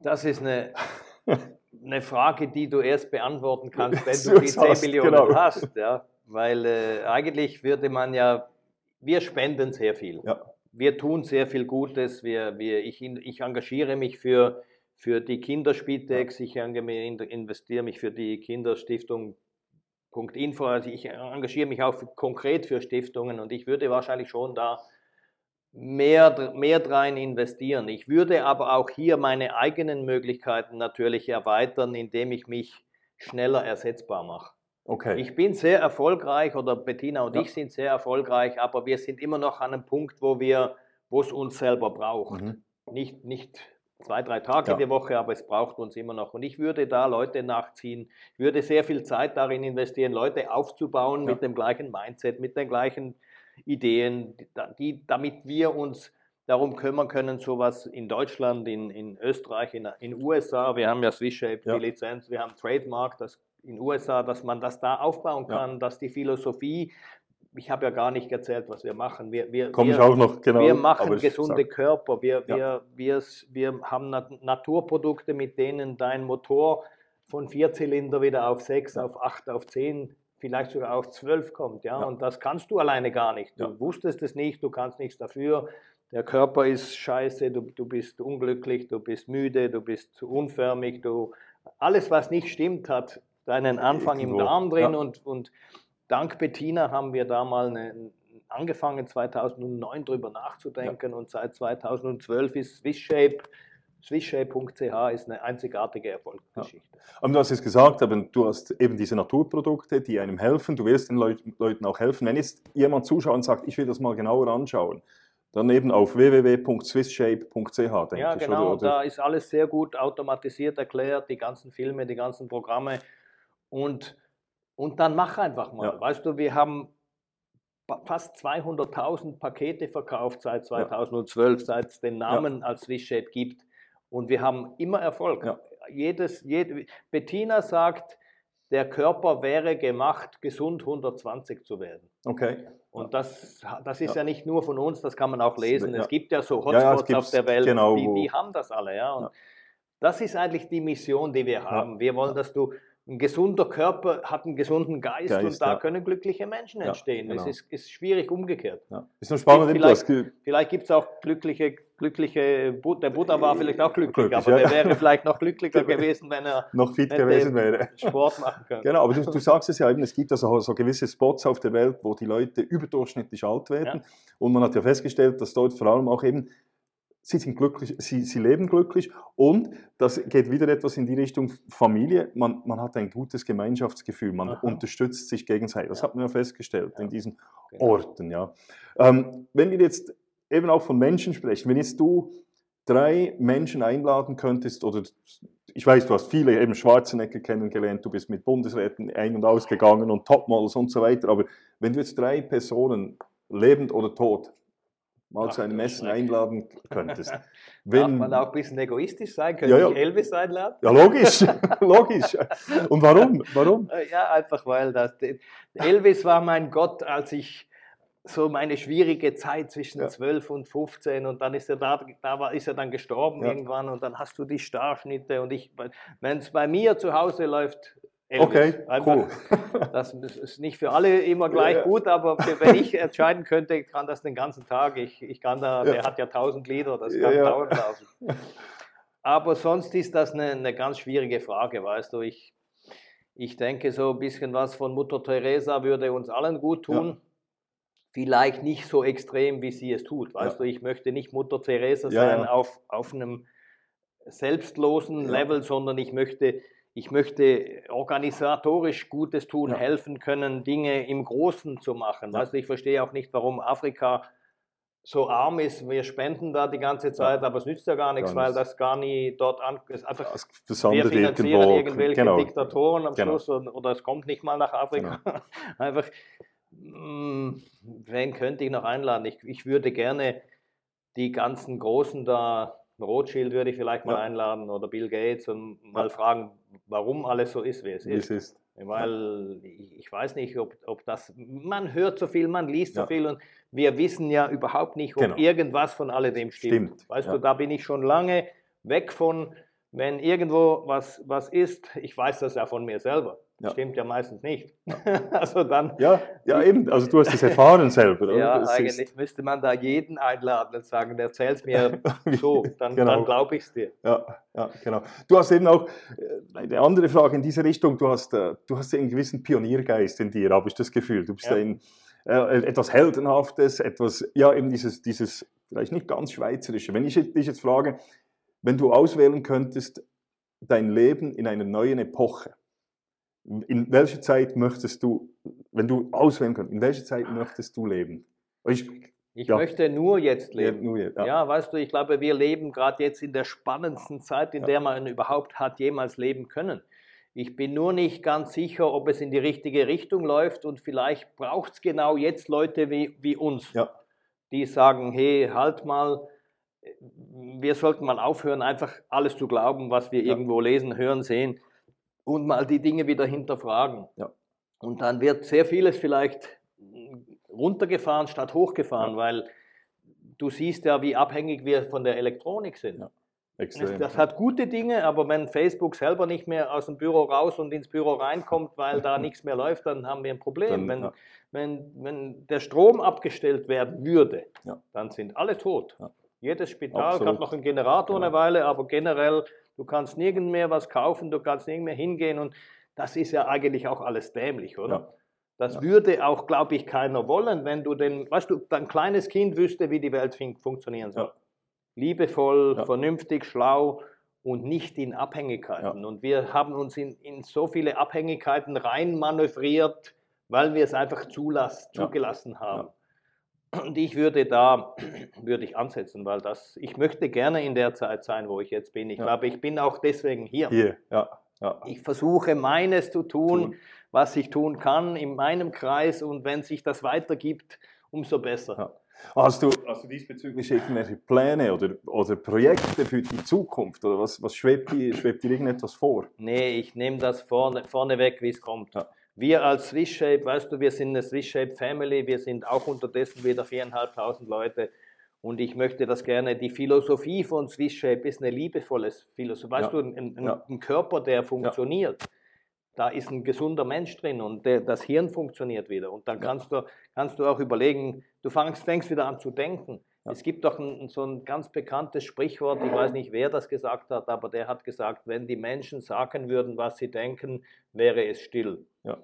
Das ist eine, eine Frage, die du erst beantworten kannst, wenn du die 10 Millionen genau. hast. Ja? Weil äh, eigentlich würde man ja, wir spenden sehr viel. Ja. Wir tun sehr viel Gutes. Wir, wir, ich, ich engagiere mich für, für die Kinderspitex, ich investiere mich für die Kinderstiftung Info. Also ich engagiere mich auch konkret für Stiftungen und ich würde wahrscheinlich schon da mehr, mehr rein investieren. Ich würde aber auch hier meine eigenen Möglichkeiten natürlich erweitern, indem ich mich schneller ersetzbar mache. Okay. Ich bin sehr erfolgreich oder Bettina und ja. ich sind sehr erfolgreich, aber wir sind immer noch an einem Punkt, wo wir, wo es uns selber braucht. Mhm. Nicht, nicht zwei, drei Tage ja. die Woche, aber es braucht uns immer noch. Und ich würde da Leute nachziehen, ich würde sehr viel Zeit darin investieren, Leute aufzubauen ja. mit dem gleichen Mindset, mit den gleichen Ideen, die, damit wir uns darum kümmern können, sowas in Deutschland, in, in Österreich, in den USA, wir haben ja SwissShape, ja. die Lizenz, wir haben Trademark, das in USA, dass man das da aufbauen kann, ja. dass die Philosophie, ich habe ja gar nicht erzählt, was wir machen. Wir, wir, Komm wir, ich auch noch, genau. Wir machen gesunde Körper, wir, ja. wir, wir, wir haben Naturprodukte, mit denen dein Motor von vier Zylinder wieder auf sechs, auf acht, auf zehn vielleicht sogar auf zwölf kommt. Ja? ja? Und das kannst du alleine gar nicht. Du ja. wusstest es nicht, du kannst nichts dafür. Der Körper ist scheiße, du, du bist unglücklich, du bist müde, du bist unförmig, du alles, was nicht stimmt, hat deinen Anfang Irgendwo. im Darm drin. Ja. Und, und dank Bettina haben wir da mal eine, angefangen, 2009 drüber nachzudenken. Und seit 2012 ist SwissShape Swissshape.ch ist eine einzigartige Erfolgsgeschichte. Ja. Aber du hast es gesagt, aber du hast eben diese Naturprodukte, die einem helfen. Du wirst den Leuten auch helfen. Wenn jetzt jemand zuschaut und sagt, ich will das mal genauer anschauen, dann eben auf www.swissshape.ch, denke ja, ich. Ja, genau. Oder, oder? Da ist alles sehr gut automatisiert erklärt, die ganzen Filme, die ganzen Programme. Und, und dann mach einfach mal. Ja. Weißt du, wir haben fast 200.000 Pakete verkauft seit 2012, ja. seit es den Namen ja. als Swissshape gibt. Und wir haben immer Erfolg. Ja. Jedes, jede, Bettina sagt, der Körper wäre gemacht, gesund 120 zu werden. Okay. Und das, das ist ja. nicht nur von uns, das kann man auch lesen. Es gibt ja so Hotspots auf der Welt, genau, die, die, haben das alle. Ja. Und Das ist eigentlich die Mission, die wir haben. Wir wollen, dass du ein gesunder Körper hat einen gesunden Geist, Geist und da ja. können glückliche Menschen entstehen. Ja, genau. Es ist, ist, schwierig umgekehrt. Ja. Ist nur spannend, vielleicht, vielleicht gibt es auch glückliche, glückliche, der Buddha war vielleicht auch glücklich, glücklich aber der wäre vielleicht noch glücklicher gewesen, wenn er noch fit gewesen wäre. Sport machen könnte. Genau, aber du, du, sagst es ja eben, es gibt also so gewisse Spots auf der Welt, wo die Leute überdurchschnittlich alt werden. Und man hat ja festgestellt, dass dort vor allem auch eben sie sind glücklich, sie, sie leben glücklich und das geht wieder etwas in die Richtung Familie. Man, man hat ein gutes Gemeinschaftsgefühl, man Aha. unterstützt sich gegenseitig. Das ja. hat man ja festgestellt ja. in diesen genau. Orten. Ja. Ähm, wenn wir jetzt eben auch von Menschen sprechen, wenn jetzt du drei Menschen einladen könntest oder ich weiß, du hast viele eben Schwarzenegger kennengelernt, du bist mit Bundesräten ein- und ausgegangen und Topmodels und so weiter, aber wenn du jetzt drei Personen, lebend oder tot, mal Ach, zu einem Messen einladen könntest. Wenn, Darf man auch ein bisschen egoistisch sein? Könnte ja, ja. ich Elvis einladen? Ja, logisch, logisch. Und warum? warum? Ja, einfach weil das, Elvis war mein Gott, als ich so meine schwierige Zeit zwischen ja. 12 und 15 und dann ist er da, da war, ist er dann gestorben ja. irgendwann und dann hast du die Starschnitte und ich, wenn es bei mir zu Hause läuft, Elvis. Okay, Einfach, cool. das ist nicht für alle immer gleich ja, gut, aber wenn ich entscheiden könnte, kann das den ganzen Tag. Ich, ich kann da, ja. der hat ja tausend Lieder, das kann ja, dauern laufen. Aber sonst ist das eine, eine ganz schwierige Frage, weißt du. Ich, ich denke, so ein bisschen was von Mutter Teresa würde uns allen gut tun. Vielleicht nicht so extrem, wie sie es tut. Weißt du, ich möchte nicht Mutter Teresa sein Auf, auf einem selbstlosen Level, sondern ich möchte ich möchte organisatorisch Gutes tun, ja. helfen können, Dinge im Großen zu machen. Ja. Also ich verstehe auch nicht, warum Afrika so arm ist. Wir spenden da die ganze Zeit, ja. aber es nützt ja gar nichts, gar weil das gar nie dort an ist. Einfach, das wir finanzieren irgendwo, irgendwelche genau. Diktatoren am genau. Schluss oder es kommt nicht mal nach Afrika. Genau. Einfach, mh, hm, wen könnte ich noch einladen? Ich, ich würde gerne die ganzen Großen da Rothschild würde ich vielleicht mal ja. einladen oder Bill Gates und mal ja. fragen, warum alles so ist, wie es wie ist. ist. Weil ich, ich weiß nicht, ob, ob das, man hört so viel, man liest so viel und wir wissen ja überhaupt nicht, ob genau. irgendwas von alledem stimmt. stimmt. Weißt du, da bin ich schon lange weg von, wenn irgendwo was, was ist, ich weiß das ja von mir selber, Ja. stimmt ja meistens nicht. also dann, Ja, ja, eben. Also du hast das erfahren selber. oder? ja, Das eigentlich Ist, müsste man da jeden einladen und sagen, erzähl es mir so, dann, Genau. dann glaube ich es dir. ja, ja, genau. Du hast eben auch äh, eine andere Frage in diese Richtung. Du hast, äh, du hast einen gewissen Pioniergeist in dir, habe ich das Gefühl. Du bist Ja. ein, äh, etwas Heldenhaftes, etwas, ja, eben dieses, dieses, vielleicht nicht ganz Schweizerische. Wenn ich dich jetzt frage, wenn du auswählen könntest, dein Leben in einer neuen Epoche, in welcher Zeit möchtest du, wenn du auswählen könntest, in welcher Zeit möchtest du leben? Ich, Ich Ja. möchte nur jetzt leben. nur jetzt, Ja. weißt du, ich glaube, wir leben gerade jetzt in der spannendsten Zeit, in Ja. der man überhaupt hat jemals leben können. Ich bin nur nicht ganz sicher, ob es in die richtige Richtung läuft und vielleicht braucht es genau jetzt Leute wie, wie uns, Ja. die sagen, hey, halt mal, wir sollten mal aufhören, einfach alles zu glauben, was wir Ja. irgendwo lesen, hören, sehen und mal die Dinge wieder hinterfragen. Ja. Und dann wird sehr vieles vielleicht runtergefahren statt hochgefahren, Ja. weil du siehst ja, wie abhängig wir von der Elektronik sind. Ja. Das, extrem. das hat gute Dinge, aber wenn Facebook selber nicht mehr aus dem Büro raus und ins Büro reinkommt, weil da nichts mehr läuft, dann haben wir ein Problem. Dann, wenn, ja. wenn, wenn der Strom abgestellt werden würde, Ja. dann sind alle tot. Ja. Jedes Spital Absolut. hat noch einen Generator eine Genau. Weile, aber generell, du kannst nirgend mehr was kaufen, du kannst nirgend mehr hingehen und das ist ja eigentlich auch alles dämlich, oder? Ja. Das Ja. würde auch, glaube ich, keiner wollen, wenn du den, weißt du, dein kleines Kind wüsste, wie die Welt fun- funktionieren soll. Ja. Liebevoll, vernünftig, schlau und nicht in Abhängigkeiten. Und wir haben uns in, in so viele Abhängigkeiten rein manövriert, weil wir es einfach zulass, zugelassen haben. Und ich würde da, würde ich ansetzen, weil das, ich möchte gerne in der Zeit sein, wo ich jetzt bin. Ich Ja. glaube, ich bin auch deswegen hier. Hier, ja. ja. Ich versuche meines zu tun, Tun. was ich tun kann in meinem Kreis und wenn sich das weitergibt, umso besser. Ja. Hast du, hast du diesbezüglich irgendwelche Pläne oder, oder Projekte für die Zukunft? Oder was, was schwebt, dir, schwebt dir irgendetwas vor? Nee, ich nehme das vorne, vorne weg, wie es kommt. Ja. Wir als Swiss Shape, weißt du, wir sind eine Swiss Shape Family, wir sind auch unterdessen wieder 4.500 Leute und ich möchte das gerne, die Philosophie von Swiss Shape ist eine liebevolle Philosophie. Weißt Ja. du, ein, ein, Ja. ein Körper, der funktioniert, da ist ein gesunder Mensch drin und der, das Hirn funktioniert wieder. Und dann Ja. kannst, du, kannst du auch überlegen, du fängst, fängst wieder an zu denken. Ja. Es gibt doch ein, so ein ganz bekanntes Sprichwort, ich weiß nicht, wer das gesagt hat, aber der hat gesagt, wenn die Menschen sagen würden, was sie denken, wäre es still. Ja.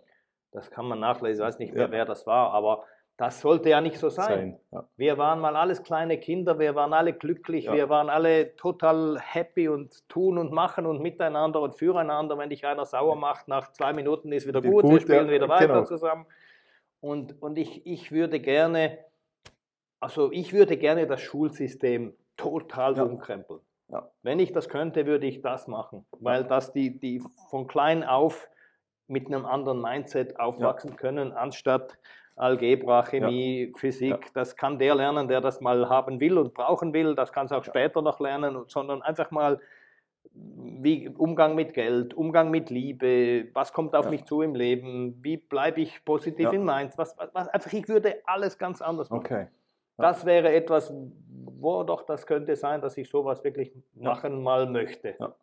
Das kann man nachlesen, ich weiß nicht mehr, Ja. wer das war, aber das sollte ja nicht so sein. Sein. Wir waren mal alles kleine Kinder, wir waren alle glücklich, wir waren alle total happy und tun und machen und miteinander und füreinander. Wenn dich einer sauer macht, nach zwei Minuten ist wieder Wieder gut, wir gut, spielen wieder weiter genau. zusammen. Und, und ich, ich würde gerne, also ich würde gerne das Schulsystem total Ja. umkrempeln. Ja. Wenn ich das könnte, würde ich das machen, weil das die, die von klein auf mit einem anderen Mindset aufwachsen können, anstatt Algebra, Chemie, Physik. Ja. Das kann der lernen, der das mal haben will und brauchen will. Das kann es auch später noch lernen, sondern einfach mal wie Umgang mit Geld, Umgang mit Liebe, was kommt auf Ja. mich zu im Leben, wie bleibe ich positiv Ja. in Mainz, was, was, was, einfach ich würde alles ganz anders machen. Okay. Das wäre etwas, wo doch das könnte sein, dass ich sowas wirklich Ja. machen mal möchte. Ja.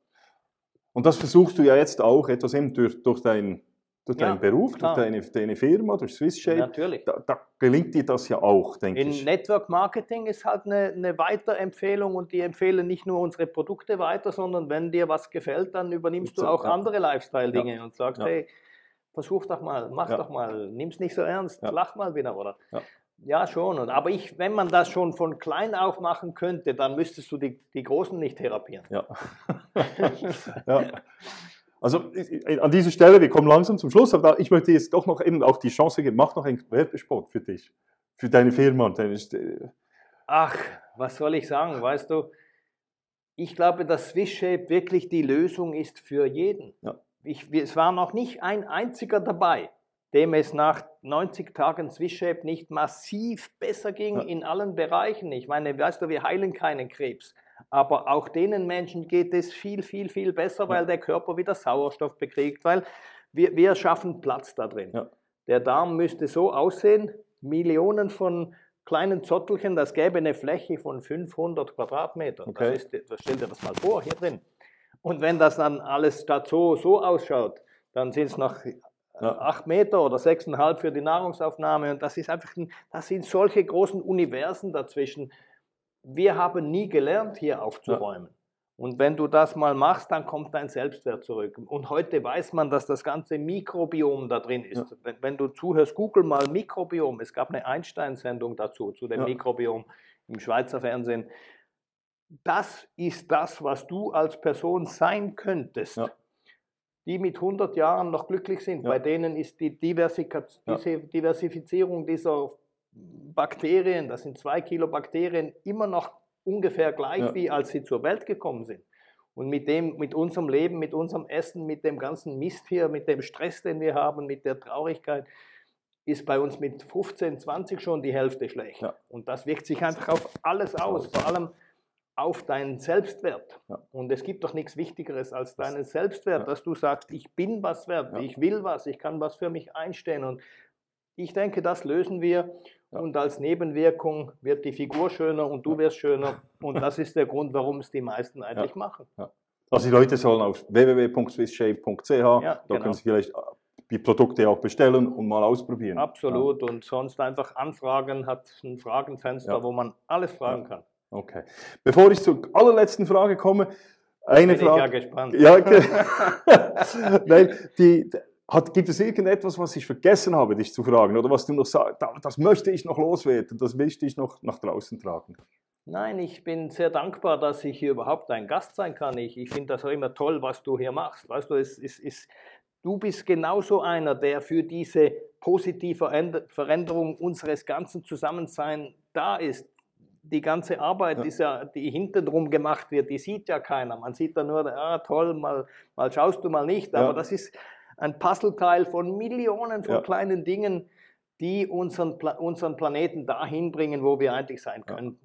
Und das versuchst du ja jetzt auch etwas eben durch, durch, dein, durch Ja, deinen Beruf, klar. durch deine, deine Firma, durch Swiss Shape. Natürlich. Da, da gelingt dir das ja auch, denke In ich. Network Marketing ist halt eine, eine Weiterempfehlung und die empfehlen nicht nur unsere Produkte weiter, sondern wenn dir was gefällt, dann übernimmst du auch ja. andere Lifestyle-Dinge und sagst, Ja. hey, versuch doch mal, mach Ja. doch mal, nimm's nicht so ernst, Ja. lach mal wieder, oder? Ja. Schon. Aber ich, wenn man das schon von klein auf machen könnte, dann müsstest du die, die Großen nicht therapieren. Ja. ja. Also an dieser Stelle, wir kommen langsam zum Schluss, aber ich möchte jetzt doch noch eben auch die Chance geben, mach noch einen Werbespot für dich, für deine Firma. und Deine, St- Ach, was soll ich sagen? Weißt du, ich glaube, dass Swiss Shape wirklich die Lösung ist für jeden. Ja. Ich, es war noch nicht ein einziger dabei, dem es nach 90 Tagen Shape nicht massiv besser ging Ja. in allen Bereichen. Ich meine, weißt du, wir heilen keinen Krebs. Aber auch denen Menschen geht es viel, viel, viel besser, weil der Körper wieder Sauerstoff bekriegt, weil wir, wir schaffen Platz da drin. Ja. Der Darm müsste so aussehen, Millionen von kleinen Zottelchen, das gäbe eine Fläche von 500 Quadratmetern. Okay. Das ist, das stell dir das mal vor, hier drin. Und wenn das dann alles statt so, so ausschaut, dann sind es noch ja. acht Meter oder sechseinhalb für die Nahrungsaufnahme. Und das ist einfach, ein, das sind solche großen Universen dazwischen. Wir haben nie gelernt, hier aufzuräumen. Ja. Und wenn du das mal machst, dann kommt dein Selbstwert zurück. Und heute weiß man, dass das ganze Mikrobiom da drin ist. Ja. Wenn, wenn, du zuhörst, google mal Mikrobiom. Es gab eine Einstein-Sendung dazu, zu dem. Mikrobiom im Schweizer Fernsehen. Das ist das, was du als Person sein könntest. Ja. Die mit 100 Jahren noch glücklich sind. Bei denen ist die Diversifizierung dieser Bakterien, das sind zwei Kilo Bakterien, immer noch ungefähr gleich, ja. wie als sie zur Welt gekommen sind. Und mit, dem, mit unserem Leben, mit unserem Essen, mit dem ganzen Mist hier, mit dem Stress, den wir haben, mit der Traurigkeit, ist bei uns mit 15, 20 schon die Hälfte schlecht. Ja. Und das wirkt sich einfach auf alles aus, vor allem auf deinen Selbstwert. Ja. Und es gibt doch nichts Wichtigeres als deinen Selbstwert, ja. dass du sagst, ich bin was wert, ich will was, ich kann was für mich einstehen. Und ich denke, das lösen wir und als Nebenwirkung wird die Figur schöner und du wirst schöner. Und das ist der Grund, warum es die meisten eigentlich ja. machen. Ja. Also die Leute sollen auf www.swissshape.ch, ja, da genau. können sie vielleicht die Produkte auch bestellen und mal ausprobieren. Absolut. Und sonst einfach anfragen, hat ein Fragenfenster, wo man alles fragen kann. Okay. Bevor ich zur allerletzten Frage komme, eine Bin Frage. Ich ja gespannt. Ja, okay. Nein, die, hat, gibt es irgendetwas, was ich vergessen habe, dich zu fragen? Oder was du noch sagst, das möchte ich noch loswerden, das möchte ich noch nach draußen tragen? Nein, ich bin sehr dankbar, dass ich hier überhaupt ein Gast sein kann. Ich, ich finde das auch immer toll, was du hier machst. Weißt du, es, es, es, du bist genauso einer, der für diese positive Veränderung unseres ganzen Zusammenseins da ist. Die ganze Arbeit, ja. Ja, die hintenrum gemacht wird, die sieht ja keiner. Man sieht da nur, ah, toll, mal, mal schaust du mal nicht. Aber ja. das ist, ein Puzzleteil von Millionen von kleinen Dingen, die unseren, Pla unseren Planeten dahin bringen, wo wir eigentlich sein können.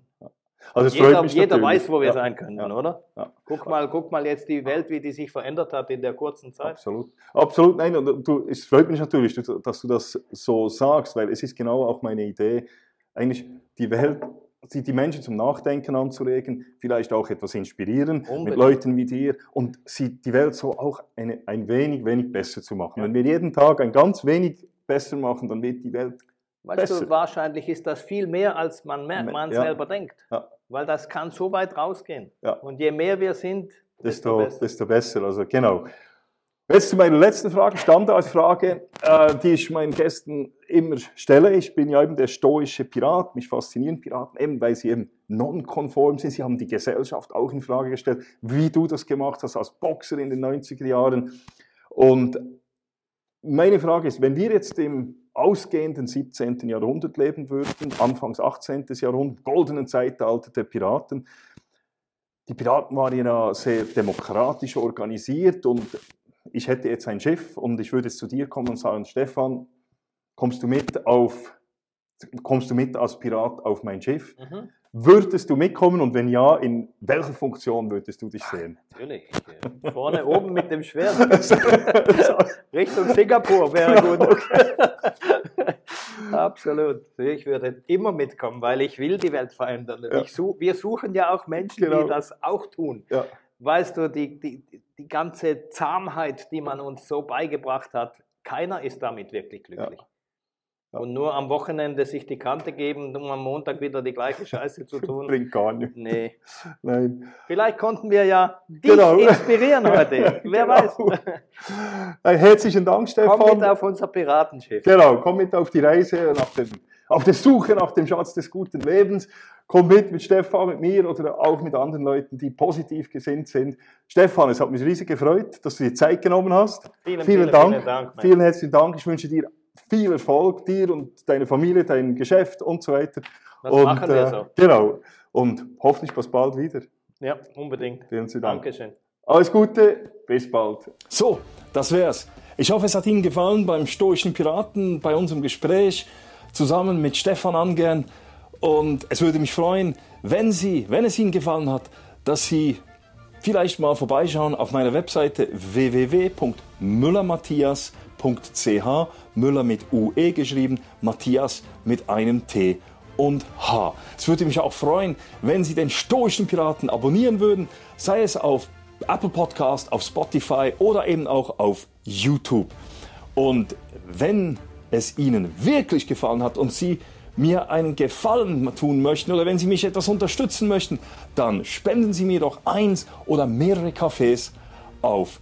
Also jeder, jeder weiß, wo wir sein können, ja, oder? Guck, mal, guck mal jetzt die Welt, wie die sich verändert hat in der kurzen Zeit. Absolut. Absolut, nein, und du, es freut mich natürlich, dass du das so sagst, weil es ist genau auch meine Idee, eigentlich die Welt die, die Menschen zum Nachdenken anzuregen, vielleicht auch etwas inspirieren Unbedingt. mit Leuten wie dir und sie, die Welt so auch eine, ein wenig, wenig besser zu machen. Ja. Wenn wir jeden Tag ein ganz wenig besser machen, dann wird die Welt weißt besser. Du, wahrscheinlich ist das viel mehr, als man, man ja. selber denkt. Ja. Weil das kann so weit rausgehen. Und je mehr wir sind, desto, desto, besser. desto besser. Also genau. Jetzt zu meiner letzten Frage, Standardfrage, äh, die ich meinen Gästen immer stelle. Ich bin ja eben der stoische Pirat. Mich faszinieren Piraten eben, weil sie eben nonkonform sind. Sie haben die Gesellschaft auch in Frage gestellt, wie du das gemacht hast als Boxer in den 90er Jahren. Und meine Frage ist, wenn wir jetzt im ausgehenden 17. Jahrhundert leben würden, Anfangs 18. Jahrhundert, goldenen Zeitalter der Piraten, die Piraten waren ja sehr demokratisch organisiert und ich hätte jetzt ein Schiff und ich würde jetzt zu dir kommen und sagen, Stefan, kommst du mit auf, kommst du mit als Pirat auf mein Schiff? Mhm. Würdest du mitkommen und wenn ja, in welcher Funktion würdest du dich sehen? Natürlich. Vorne oben mit dem Schwert. Richtung Singapur wäre gut. Absolut. Ich würde immer mitkommen, weil ich will die Welt verändern. Ja. Such, wir suchen ja auch Menschen, genau. die das auch tun. Ja. Weißt du, die, die, die ganze Zahmheit, die man uns so beigebracht hat, keiner ist damit wirklich glücklich. Ja. Und nur am Wochenende sich die Kante geben, um am Montag wieder die gleiche Scheiße zu tun. Bringt gar nichts. Nee. Nein. Vielleicht konnten wir ja dich genau. inspirieren heute. Wer genau. weiß. Herzlichen Dank, Stefan. Komm mit auf unser Piratenschiff. Genau, komm mit auf die Reise nach dem, auf der Suche nach dem Schatz des guten Lebens. Komm mit mit Stefan, mit mir oder auch mit anderen Leuten, die positiv gesinnt sind. Stefan, es hat mich riesig gefreut, dass du dir Zeit genommen hast. Vielen, vielen, vielen Dank. Vielen, Dank, vielen herzlichen Dank. Ich wünsche dir viel Erfolg, dir und deiner Familie, dein Geschäft und so weiter. Das und, machen wir äh, so. Genau. Und hoffentlich bis bald wieder. Ja, unbedingt. Vielen Dank. Dankeschön. Alles Gute, bis bald. So, das wär's. Ich hoffe, es hat Ihnen gefallen beim Stoischen Piraten, bei unserem Gespräch zusammen mit Stefan Angern. Und es würde mich freuen, wenn Sie, wenn es Ihnen gefallen hat, dass Sie vielleicht mal vorbeischauen auf meiner Webseite www.müllermatthias.ch, Müller mit UE geschrieben, Matthias mit einem T und H. Es würde mich auch freuen, wenn Sie den stoischen Piraten abonnieren würden, sei es auf Apple Podcast, auf Spotify oder eben auch auf YouTube. Und wenn es Ihnen wirklich gefallen hat und Sie mir einen Gefallen tun möchten oder wenn Sie mich etwas unterstützen möchten, dann spenden Sie mir doch eins oder mehrere Kaffees auf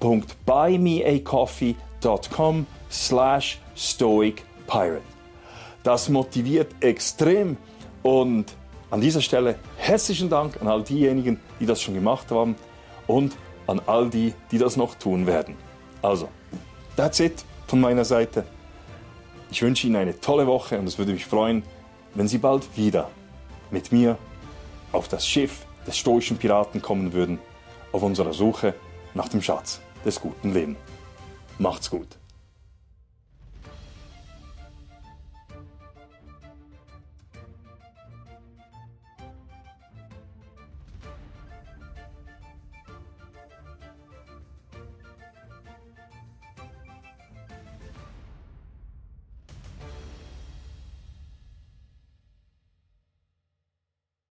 www.buymeacoffee.com slash stoicpirate. Das motiviert extrem und an dieser Stelle herzlichen Dank an all diejenigen, die das schon gemacht haben und an all die, die das noch tun werden. Also, that's it von meiner Seite. Ich wünsche Ihnen eine tolle Woche und es würde mich freuen, wenn Sie bald wieder mit mir auf das Schiff des stoischen Piraten kommen würden, auf unserer Suche nach dem Schatz des guten Lebens. Macht's gut.